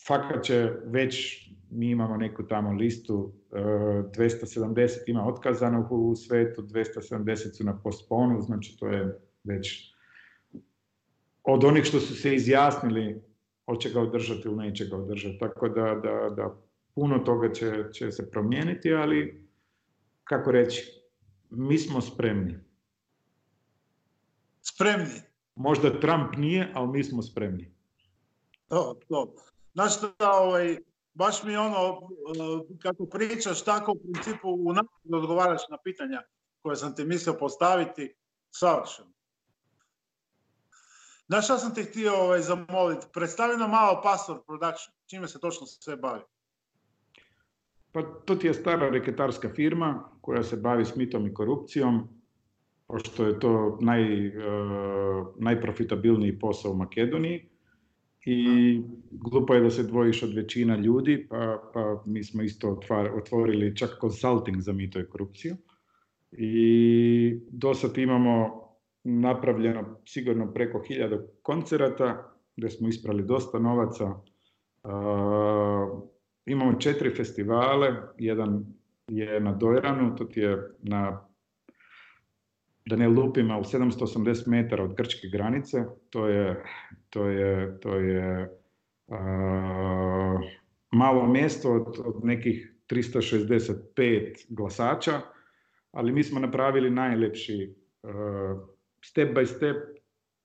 Fakat će već, mi imamo neku tamo listu, 270 e, ima otkazano u svetu, 270 su na postponu, znači to je već od onih što su se izjasnili hoće ga održati ili neće ga održati. Tako da, da, da puno toga će, će se promijeniti, ali kako reći, mi smo spremni. Spremni? Možda Trump nije, ali mi smo spremni. To, to. Znaš šta, ovaj, baš mi ono, eh, kako pričaš, tako u principu u odgovaraš na pitanja koje sam ti mislio postaviti, savršeno. Znaš šta sam te htio ovaj, zamoliti? Predstavi nam malo Password Production, čime se točno sve bavi. Pa to ti je stara reketarska firma koja se bavi smitom i korupcijom, pošto je to naj, uh, najprofitabilniji posao u Makedoniji. I glupo je da se dvojiš od većina ljudi, pa, pa mi smo isto otvorili čak consulting za mito i korupciju. I do sad imamo napravljeno sigurno preko hiljada koncerata, gdje smo isprali dosta novaca. Uh, imamo četiri festivale, jedan je na Dojranu, to ti je na da ne lupima u 780 metara od grčke granice, to je, to je, to je malo mjesto od, od nekih 365 glasača, ali mi smo napravili najlepši step by step,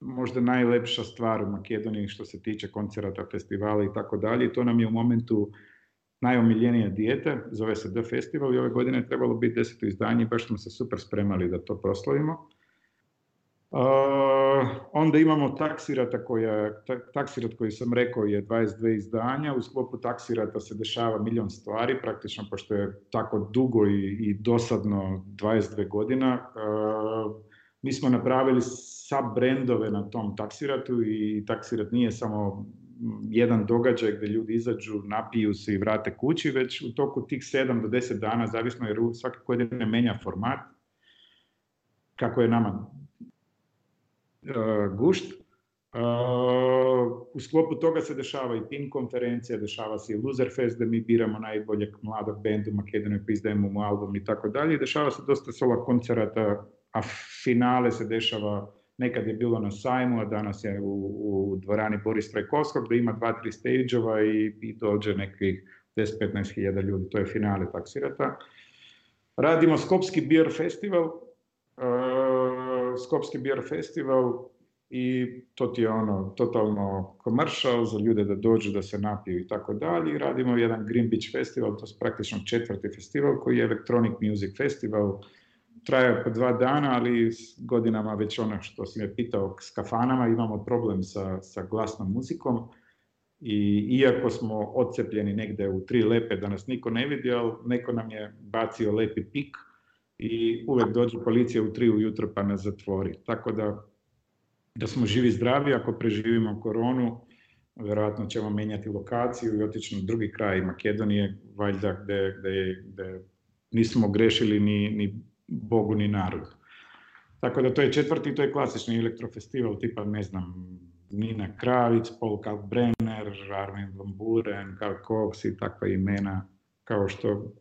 možda najlepša stvar u Makedoniji što se tiče koncerata, festivala i tako dalje. To nam je u momentu najomiljenije dijete, zove se The Festival i ove godine je trebalo biti deseto izdanje i baš smo se super spremali da to proslavimo. Uh, onda imamo taksirata koja, taksirat koji sam rekao je 22 izdanja, u sklopu taksirata se dešava milion stvari, praktično pošto je tako dugo i, i dosadno 22 godina. Uh, mi smo napravili sub brendove na tom taksiratu i taksirat nije samo jedan događaj gdje ljudi izađu, napiju se i vrate kući, već u toku tih 7 do 10 dana, zavisno jer svake godine menja format, kako je nama uh, gušt. Uh, u sklopu toga se dešava i PIN konferencija, dešava se i Loser Fest da mi biramo najboljeg mladog bendu u Makedoniji, pa mu album i tako dalje. Dešava se dosta sola koncerata, a finale se dešava Nekad je bilo na sajmu, a danas je u, u dvorani Boris Trajkovskog gdje ima dva, tri stage i, i dođe nekih 10-15 hiljada ljudi. To je finale taksirata. Radimo Skopski Beer Festival. Uh, Skopski Beer Festival i to ti je ono totalno commercial za ljude da dođu, da se napiju i tako dalje. Radimo jedan Green Beach Festival, to je praktično četvrti festival koji je Electronic Music Festival traje po dva dana, ali s godinama već ono što si me pitao s kafanama imamo problem sa, sa glasnom muzikom i iako smo odcepljeni negdje u tri lepe da nas niko ne vidi, ali neko nam je bacio lepi pik i uvek dođe policija u tri ujutro pa nas zatvori. Tako da, da smo živi zdravi, ako preživimo koronu, verovatno ćemo menjati lokaciju i otići na drugi kraj Makedonije, valjda gde, gde, gde nismo grešili ni, ni Bogu ni narodu. Tako da to je četvrti, to je klasični elektrofestival tipa, ne znam, Nina Kravic, Paul Kalkbrenner, Armin Van Buren, Karl Cox i takva imena kao što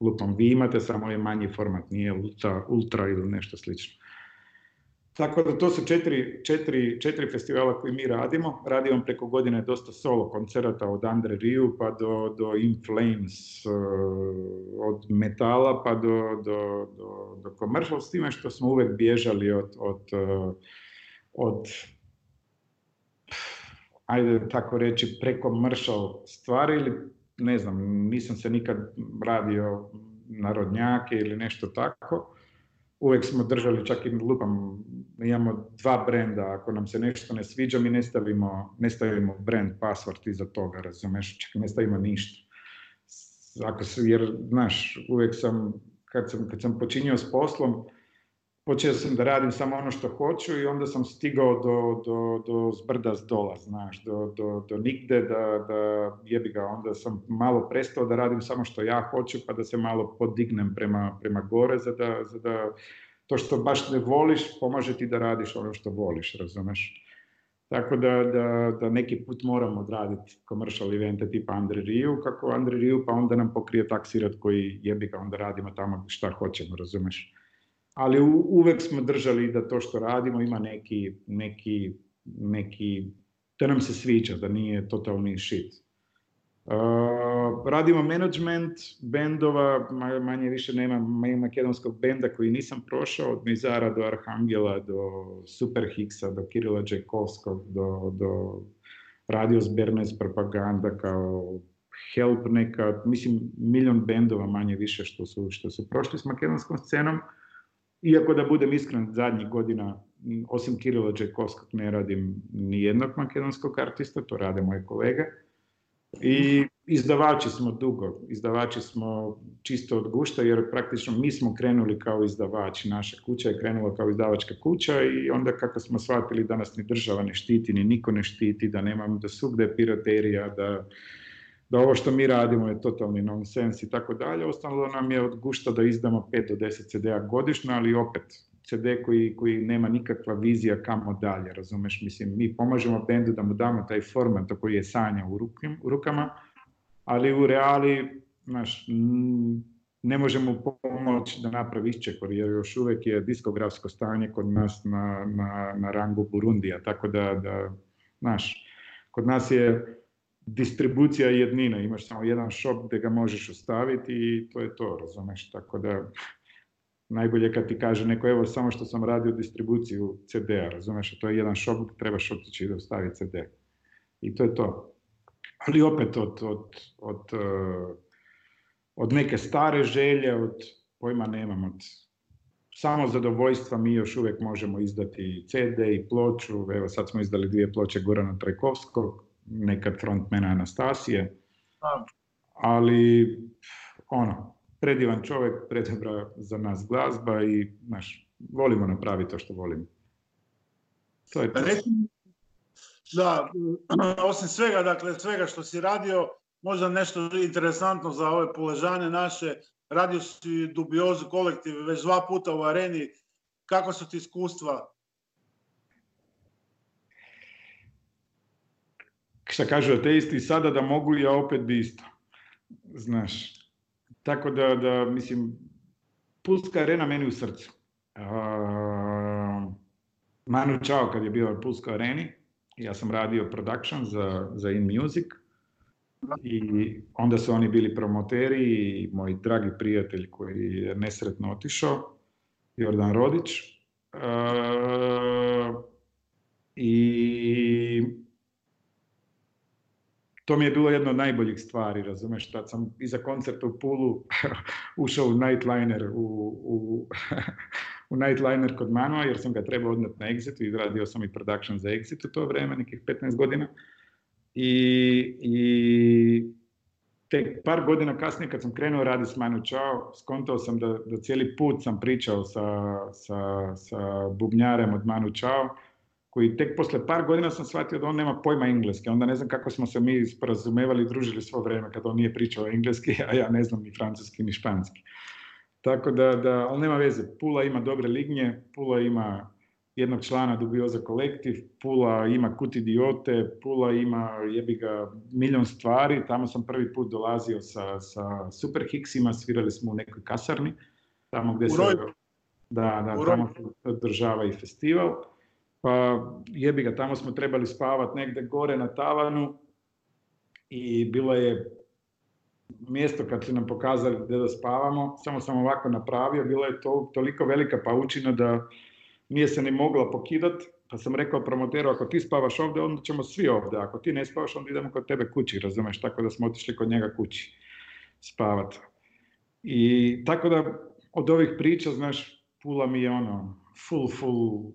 lupom vi imate, samo je manji format, nije ultra, ultra ili nešto slično. Tako da to su četiri, četiri, četiri festivala koji mi radimo. Radimo preko godine dosta solo koncerata od Andre Riu pa do, do In Flames, uh, od metala pa do, do, do, do commercial, s time što smo uvek bježali od, od, uh, od ajde tako reći, prekomercial stvari ili ne znam, nisam se nikad radio narodnjake ili nešto tako uvek smo držali, čak i lupam, imamo dva brenda, ako nam se nešto ne sviđa, mi ne stavimo, ne stavimo brand password iza toga, razumeš, čak ne stavimo ništa. Ako se, jer, znaš, uvek sam, kad sam, kad sam počinio s poslom, počeo sam da radim samo ono što hoću i onda sam stigao do, do, do zbrda s dola, znaš, do, do, do nigde da, da jebi ga, onda sam malo prestao da radim samo što ja hoću pa da se malo podignem prema, prema gore za da, za da to što baš ne voliš pomaže ti da radiš ono što voliš, razumeš? Tako da, da, da neki put moramo odraditi commercial evente tipa Andre Riu, kako Andre Riu, pa onda nam pokrije taksirat koji jebi ga, onda radimo tamo šta hoćemo, razumeš? ali uvek smo držali da to što radimo ima neki, neki, neki da nam se sviđa, da nije totalni shit. Uh, radimo management bendova, manje više nema makedonskog benda koji nisam prošao, od Mizara do Arhangela, do Super Hicksa, do Kirila Džajkovskog, do, do Radio Zbernes propaganda kao Help neka, mislim, milion bendova manje više što su, što su prošli s makedonskom scenom. Iako da budem iskren, zadnjih godina, osim Kirila Džajkovskog, ne radim ni jednog makedonskog artista, to rade moje kolege. I izdavači smo dugo, izdavači smo čisto od gušta, jer praktično mi smo krenuli kao izdavači, naša kuća je krenula kao izdavačka kuća i onda kako smo shvatili da nas ni država ne štiti, ni niko ne štiti, da nemam, da svugde je piraterija, da da ovo što mi radimo je totalni nonsens i tako dalje. Ostalo nam je od gušta da izdamo 5 do 10 CD-a godišnje, ali opet CD koji, koji nema nikakva vizija kamo dalje, razumeš? Mislim, mi pomažemo bendu da mu damo taj format koji je sanja u, rukim, u rukama, ali u reali, znaš, ne možemo pomoći da napravi iščekor, jer još uvek je diskografsko stanje kod nas na, na, na rangu Burundija, tako da, da znaš, kod nas je distribucija jednina, imaš samo jedan shop gde ga možeš ostaviti i to je to, razumeš, tako da najbolje kad ti kaže neko, evo samo što sam radio distribuciju CD-a, razumeš, to je jedan gde trebaš otići da ostavi CD. I to je to. Ali opet od, od, od, uh, od neke stare želje, od pojma nemam, od samo zadovoljstva mi još uvek možemo izdati CD i ploču, evo sad smo izdali dvije ploče Gorana Trajkovskog, nekad frontmena Anastasije, ali ono, predivan čovjek, predobra za nas glazba i naš, volimo napraviti to što volimo. To je to. Da, osim svega, dakle, svega što si radio, možda nešto interesantno za ove poležane naše, radio si dubiozu kolektiv već dva puta u areni, kako su ti iskustva šta kažu ateisti, sada da mogu, ja opet bi isto. Znaš, tako da, da mislim, Pulska arena meni u srcu. Uh, Manu Čao kad je bio u Pulskoj areni, ja sam radio production za, za In Music i onda su oni bili promoteri i moj dragi prijatelj koji je nesretno otišao, Jordan Rodić. Uh, I to mi je bilo jedno od najboljih stvari, razumeš, tad sam iza koncerta u Pulu ušao u Nightliner, u, u, u Nightliner kod Manua, jer sam ga trebao odnet na Exitu, izradio sam i production za Exit u to vreme, nekih 15 godina. I, i tek par godina kasnije kad sam krenuo raditi s Manu Chao, skontao sam da, da cijeli put sam pričao sa, sa, sa bubnjarem od Manu Chao, koji tek posle par godina sam shvatio da on nema pojma engleski. Onda ne znam kako smo se mi sporazumevali i družili svo vrijeme kad on nije pričao engleski, a ja ne znam ni francuski ni španski. Tako da, da, ali nema veze. Pula ima dobre lignje, Pula ima jednog člana Dubioza kolektiv, Pula ima Kut idiote, Pula ima jebi ga milion stvari, tamo sam prvi put dolazio sa, sa Super Hicksima, svirali smo u nekoj kasarni, tamo gdje se... Da, da, tamo se održava i festival. Pa jebi ga, tamo smo trebali spavati negdje gore na tavanu i bilo je mjesto kad su nam pokazali gdje da spavamo, samo sam ovako napravio, bila je to toliko velika paučina da nije se ni mogla pokidati, pa sam rekao promoteru, ako ti spavaš ovdje, onda ćemo svi ovdje, ako ti ne spavaš, onda idemo kod tebe kući, razumeš, tako da smo otišli kod njega kući spavati. I tako da od ovih priča, znaš, Pula mi je ono, full, full,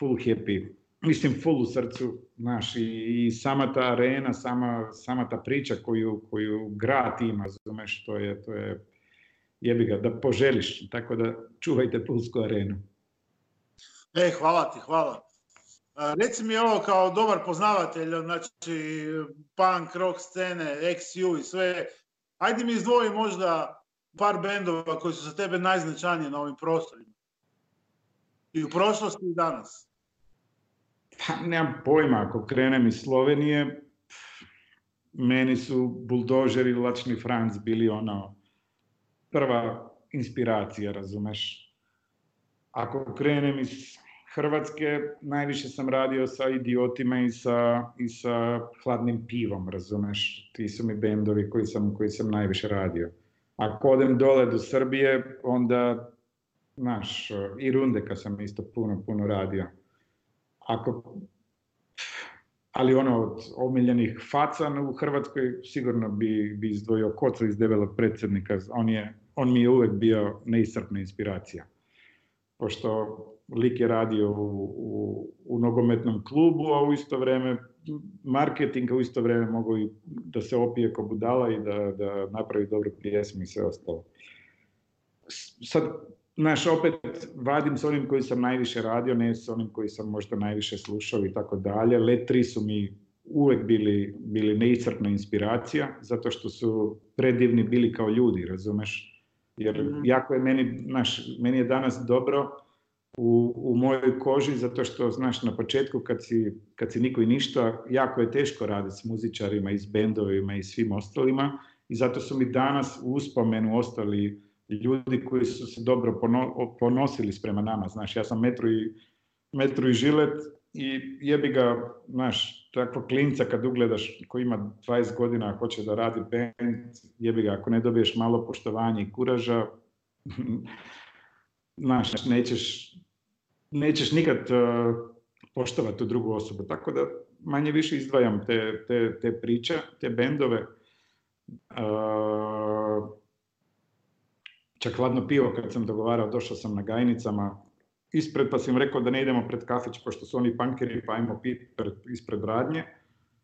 full happy. Mislim, full u srcu, znaš, i, i sama ta arena, sama, sama ta priča koju, koju grad ima, razumeš, to je, to je, jebi ga, da poželiš, tako da čuvajte Pulsku arenu. E, hvala ti, hvala. Reci mi ovo kao dobar poznavatelj, znači punk, rock scene, XU i sve. Ajde mi izdvoji možda par bendova koji su za tebe najznačajniji na ovim prostorima. I u prošlosti i danas. Pa, nemam pojma, ako krenem iz Slovenije, meni su buldožeri Lačni Franc bili ono prva inspiracija, razumeš? Ako krenem iz Hrvatske, najviše sam radio sa idiotima i sa, i sa hladnim pivom, razumeš? Ti su mi bendovi koji sam, koji sam najviše radio. Ako odem dole do Srbije, onda, znaš, i Rundeka sam isto puno, puno radio. Ako, ali ono od omiljenih faca u Hrvatskoj sigurno bi, bi izdvojio Koca iz debelog predsjednika. On, je, on mi je uvijek bio neiscrpna inspiracija pošto lik je radio u, u, u nogometnom klubu, a u isto vrijeme marketing, a u isto vrijeme mogu i da se opije ko budala i da, da napravi dobru pjesmu i sve ostalo. Sad, znaš, opet vadim s onim koji sam najviše radio, ne s onim koji sam možda najviše slušao i tako dalje. Let 3 su mi uvijek bili, bili neiscrpna inspiracija, zato što su predivni bili kao ljudi, razumeš? Jer mhm. jako je meni, znaš, meni je danas dobro u, u mojoj koži zato što, znaš, na početku kad si, kad si niko i ništa, jako je teško raditi s muzičarima i s bendovima i svim ostalima i zato su mi danas u uspomenu ostali ljudi koji su se dobro ponosili sprema nama. Znaš, ja sam metru i, metru i žilet i jebi ga, znaš, takva klinca kad ugledaš koji ima 20 godina hoće da radi band, jebi ga, ako ne dobiješ malo poštovanja i kuraža, znaš, nećeš, nećeš nikad uh, poštovati tu drugu osobu. Tako da manje više izdvajam te, te, te priče, te bendove. Uh, čak hladno pivo kad sam dogovarao, došao sam na gajnicama, ispred pa sam rekao da ne idemo pred kafić pošto su oni pankeri pa ajmo pit ispred radnje.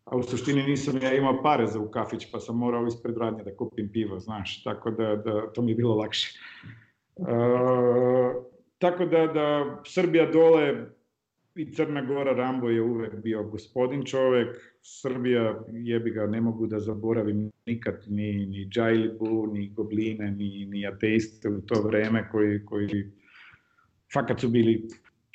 A u suštini nisam ja imao pare za u kafić pa sam morao ispred radnje da kupim pivo, znaš. Tako da, da to mi je bilo lakše. E, tako da, da Srbija dole i Crna Gora Rambo je uvek bio gospodin čovek. Srbija, jebi ga, ne mogu da zaboravim nikad ni, ni Džajlibu, ni Gobline, ni, ni ateiste u to vreme koji, koji fakat su bili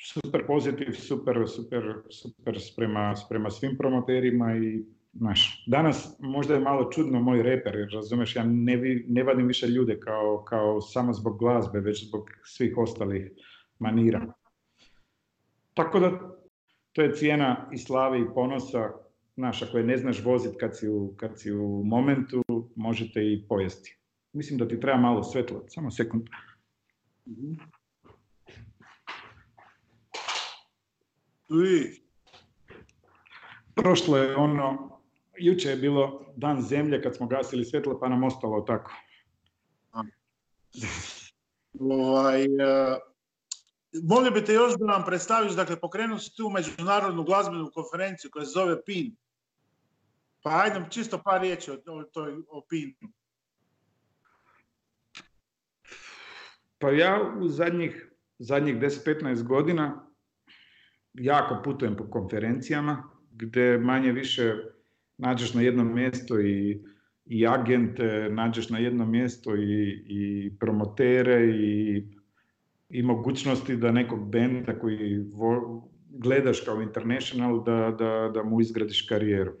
super pozitiv, super, super, super sprema, sprema svim promoterima i znaš, danas možda je malo čudno moj reper, jer razumeš, ja ne, vi, ne vadim više ljude kao, kao samo zbog glazbe, već zbog svih ostalih manira. Tako da, to je cijena i slave i ponosa. Znaš, ako je ne znaš vozit kad si u, kad si u momentu, možete i pojesti. Mislim da ti treba malo svetlo, samo sekund. Mm Prošlo je ono, juče je bilo dan zemlje kad smo gasili svjetlo pa nam ostalo tako. Ovaj, uh, volio bi te još da nam predstaviš, dakle pokrenuo si tu međunarodnu glazbenu konferenciju koja se zove PIN. Pa ajde, čisto par riječi o, o toj opiniju. Pa ja u zadnjih, zadnjih 10-15 godina jako putujem po konferencijama gdje manje više nađeš na jednom mjestu i, i agente, nađeš na jednom mjestu i, i promotere i, i mogućnosti da nekog benda koji gledaš kao international da, da, da mu izgradiš karijeru.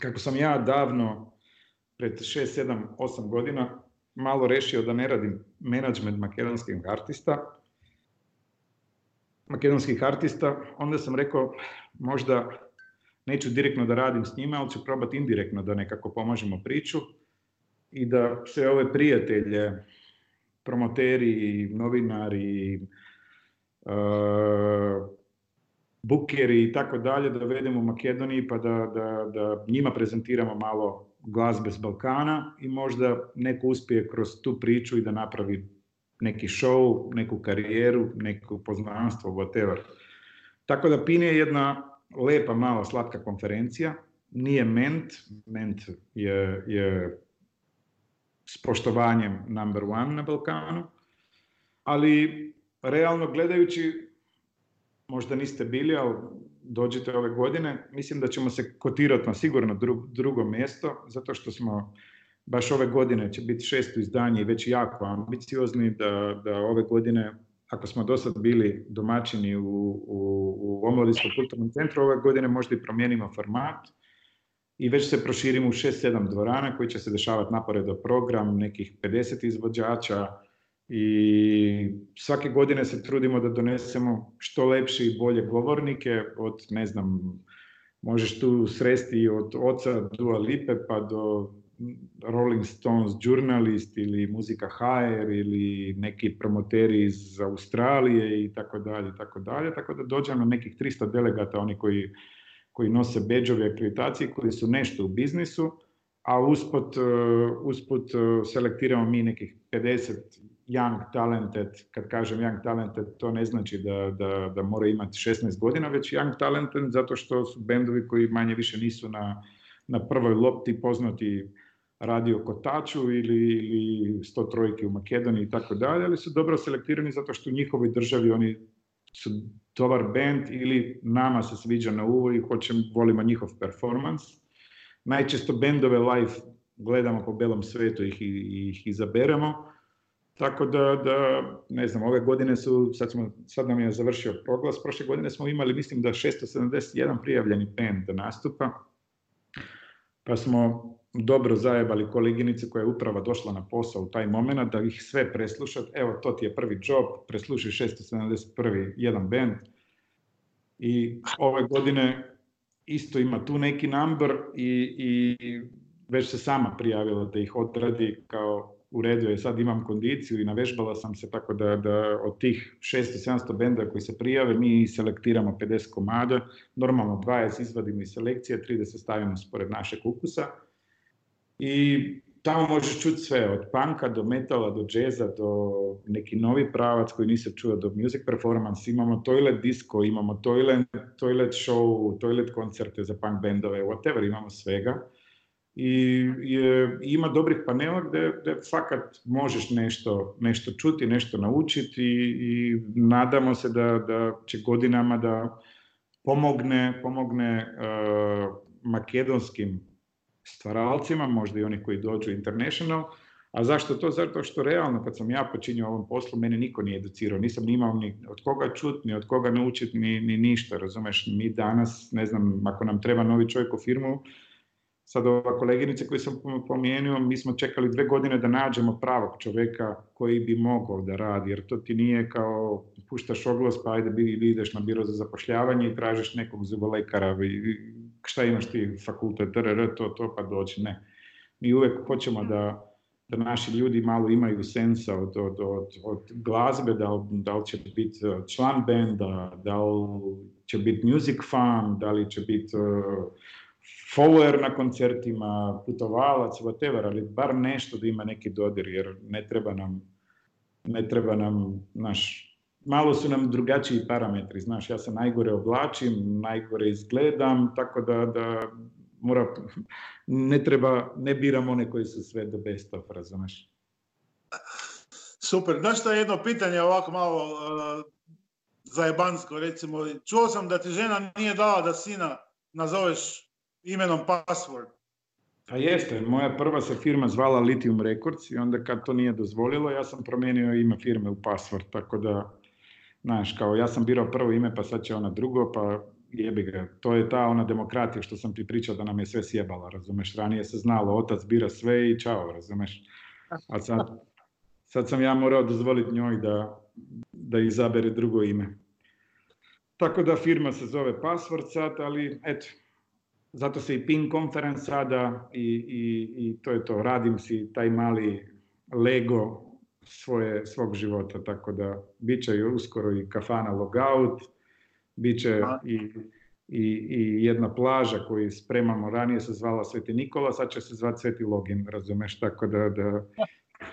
Kako sam ja davno, pred 6, 7, 8 godina, malo rešio da ne radim management makedonskih artista, makedonskih artista, onda sam rekao možda neću direktno da radim s njima, ali ću probati indirektno da nekako pomažemo priču i da sve ove prijatelje, promoteri, novinari, uh, bukeri i tako dalje da vedemo u Makedoniji pa da, da, da njima prezentiramo malo glazbe s Balkana i možda neko uspije kroz tu priču i da napravi neki show, neku karijeru, neko poznanstvo, whatever. Tako da PIN je jedna lepa, mala, slatka konferencija. Nije ment, ment je, je s poštovanjem number one na Balkanu, ali realno gledajući, možda niste bili, ali dođete ove godine, mislim da ćemo se kotirati na sigurno drugo mjesto, zato što smo baš ove godine će biti šesto izdanje i već jako ambiciozni da, da ove godine, ako smo do sad bili domaćini u, u, u Omladinskom kulturnom centru, ove godine možda i promijenimo format i već se proširimo u 6-7 dvorana koji će se dešavati naporedo program, nekih 50 izvođača i svake godine se trudimo da donesemo što lepše i bolje govornike od, ne znam, možeš tu sresti od oca Dua Lipe pa do Rolling Stones Journalist ili Muzika HR ili neki promoteri iz Australije i tako dalje, tako dalje. Tako da dođemo nekih 300 delegata, oni koji, koji nose beđove akreditacije, koji su nešto u biznisu, a usput, uh, usput uh, selektiramo mi nekih 50 young talented, kad kažem young talented, to ne znači da, da, da mora imati 16 godina, već young talented zato što su bendovi koji manje više nisu na, na prvoj lopti poznati radio kotaču ili, ili sto trojke u Makedoniji i tako dalje, ali su dobro selektirani zato što u njihovoj državi oni su dobar band ili nama se sviđa na uvo i hoćemo, volimo njihov performance. Najčesto bendove live gledamo po belom svetu ih, ih izaberemo. Tako da, da, ne znam, ove godine su, sad, smo, sad nam je završio proglas, prošle godine smo imali, mislim da 671 prijavljeni band da nastupa, pa smo dobro zajebali koleginice koja je upravo došla na posao u taj moment, da ih sve preslušat. Evo, to ti je prvi job, presluši 671. jedan band. I ove godine isto ima tu neki number i, i već se sama prijavila da ih odradi kao u redu je, sad imam kondiciju i navežbala sam se tako da, da od tih 600-700 benda koji se prijave mi selektiramo 50 komada, normalno 20 izvadimo iz selekcije, 30 stavimo spored našeg ukusa i tamo možeš čuti sve, od panka do metala, do džeza, do neki novi pravac koji nisam čuo, do music performance, imamo toilet disco, imamo toilet, toilet show, toilet koncerte za punk bendove, whatever, imamo svega. I je, ima dobrih panela gdje, gdje fakat možeš nešto, nešto čuti, nešto naučiti i, i nadamo se da, da će godinama da pomogne, pomogne uh, makedonskim stvaralcima, možda i oni koji dođu international, a zašto to? Zato što realno kad sam ja počinio ovom poslu, mene niko nije educirao, nisam ni imao ni od koga čut, ni od koga naučiti, ni, ni ništa, razumeš? Mi danas, ne znam, ako nam treba novi čovjek u firmu, sad ova koleginica koju sam pomijenio, mi smo čekali dve godine da nađemo pravog čovjeka koji bi mogao da radi, jer to ti nije kao puštaš oglas pa ajde bi, ideš na biro za zapošljavanje i tražiš nekog zubolekara i šta imaš ti fakultet, drr, to, to, pa doći, ne. Mi uvek hoćemo da, da naši ljudi malo imaju sensa od, od, od, od glazbe, da, da li će biti član benda, da li će biti music fan, da li će biti uh, follower na koncertima, putovalac, whatever, ali bar nešto da ima neki dodir, jer ne treba nam, ne treba nam, naš, malo su nam drugačiji parametri, znaš, ja se najgore oblačim, najgore izgledam, tako da, da mora, ne treba, ne biram one koji su sve the best of, razumeš? Super. Znaš što je jedno pitanje ovako malo uh, zajebansko, recimo. Čuo sam da ti žena nije dala da sina nazoveš imenom password. Pa jeste, moja prva se firma zvala Lithium Records i onda kad to nije dozvolilo, ja sam promijenio ime firme u password, tako da, znaš, kao ja sam birao prvo ime, pa sad će ona drugo, pa jebi ga. To je ta ona demokratija što sam ti pričao da nam je sve sjebala, razumeš? Ranije se znalo, otac bira sve i čao, razumeš? A sad, sad sam ja morao dozvoliti njoj da, da izabere drugo ime. Tako da firma se zove Password sad, ali eto, zato se i PIN konferenc sada i, i, i to je to. Radim si taj mali Lego svoje, svog života, tako da bit će uskoro i kafana logout, bit će i, i, i jedna plaža koju spremamo, ranije se zvala Sveti Nikola, sad će se zvati Sveti Login, razumeš, tako da, da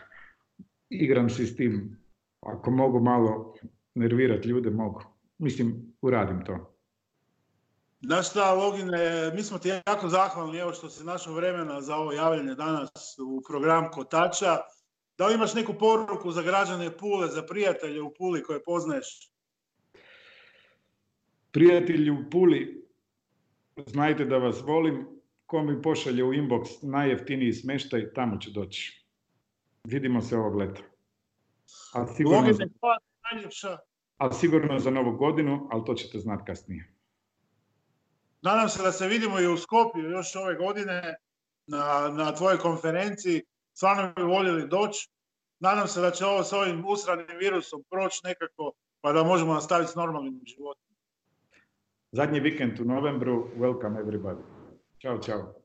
igram si s tim. Ako mogu malo nervirati ljude, mogu. Mislim, uradim to. Znaš šta, Logine, mi smo ti jako zahvalni evo što si našao vremena za ovo javljanje danas u program Kotača. Da li imaš neku poruku za građane Pule, za prijatelje u Puli koje poznaješ? Prijatelji u Puli, znajte da vas volim. Ko mi pošalje u inbox najjeftiniji smeštaj, tamo će doći. Vidimo se ovog leta. A sigurno, najljepša. A sigurno za novu godinu, ali to ćete znati kasnije. Nadam se da se vidimo i u Skopju još ove godine na, na tvojoj konferenciji. Bi voljeli doći. Nadam se da će ovo s ovim usranim virusom proći nekako pa da možemo nastaviti s normalnim životom. Zadnji vikend u novembru. Welcome everybody. Ćao, čao.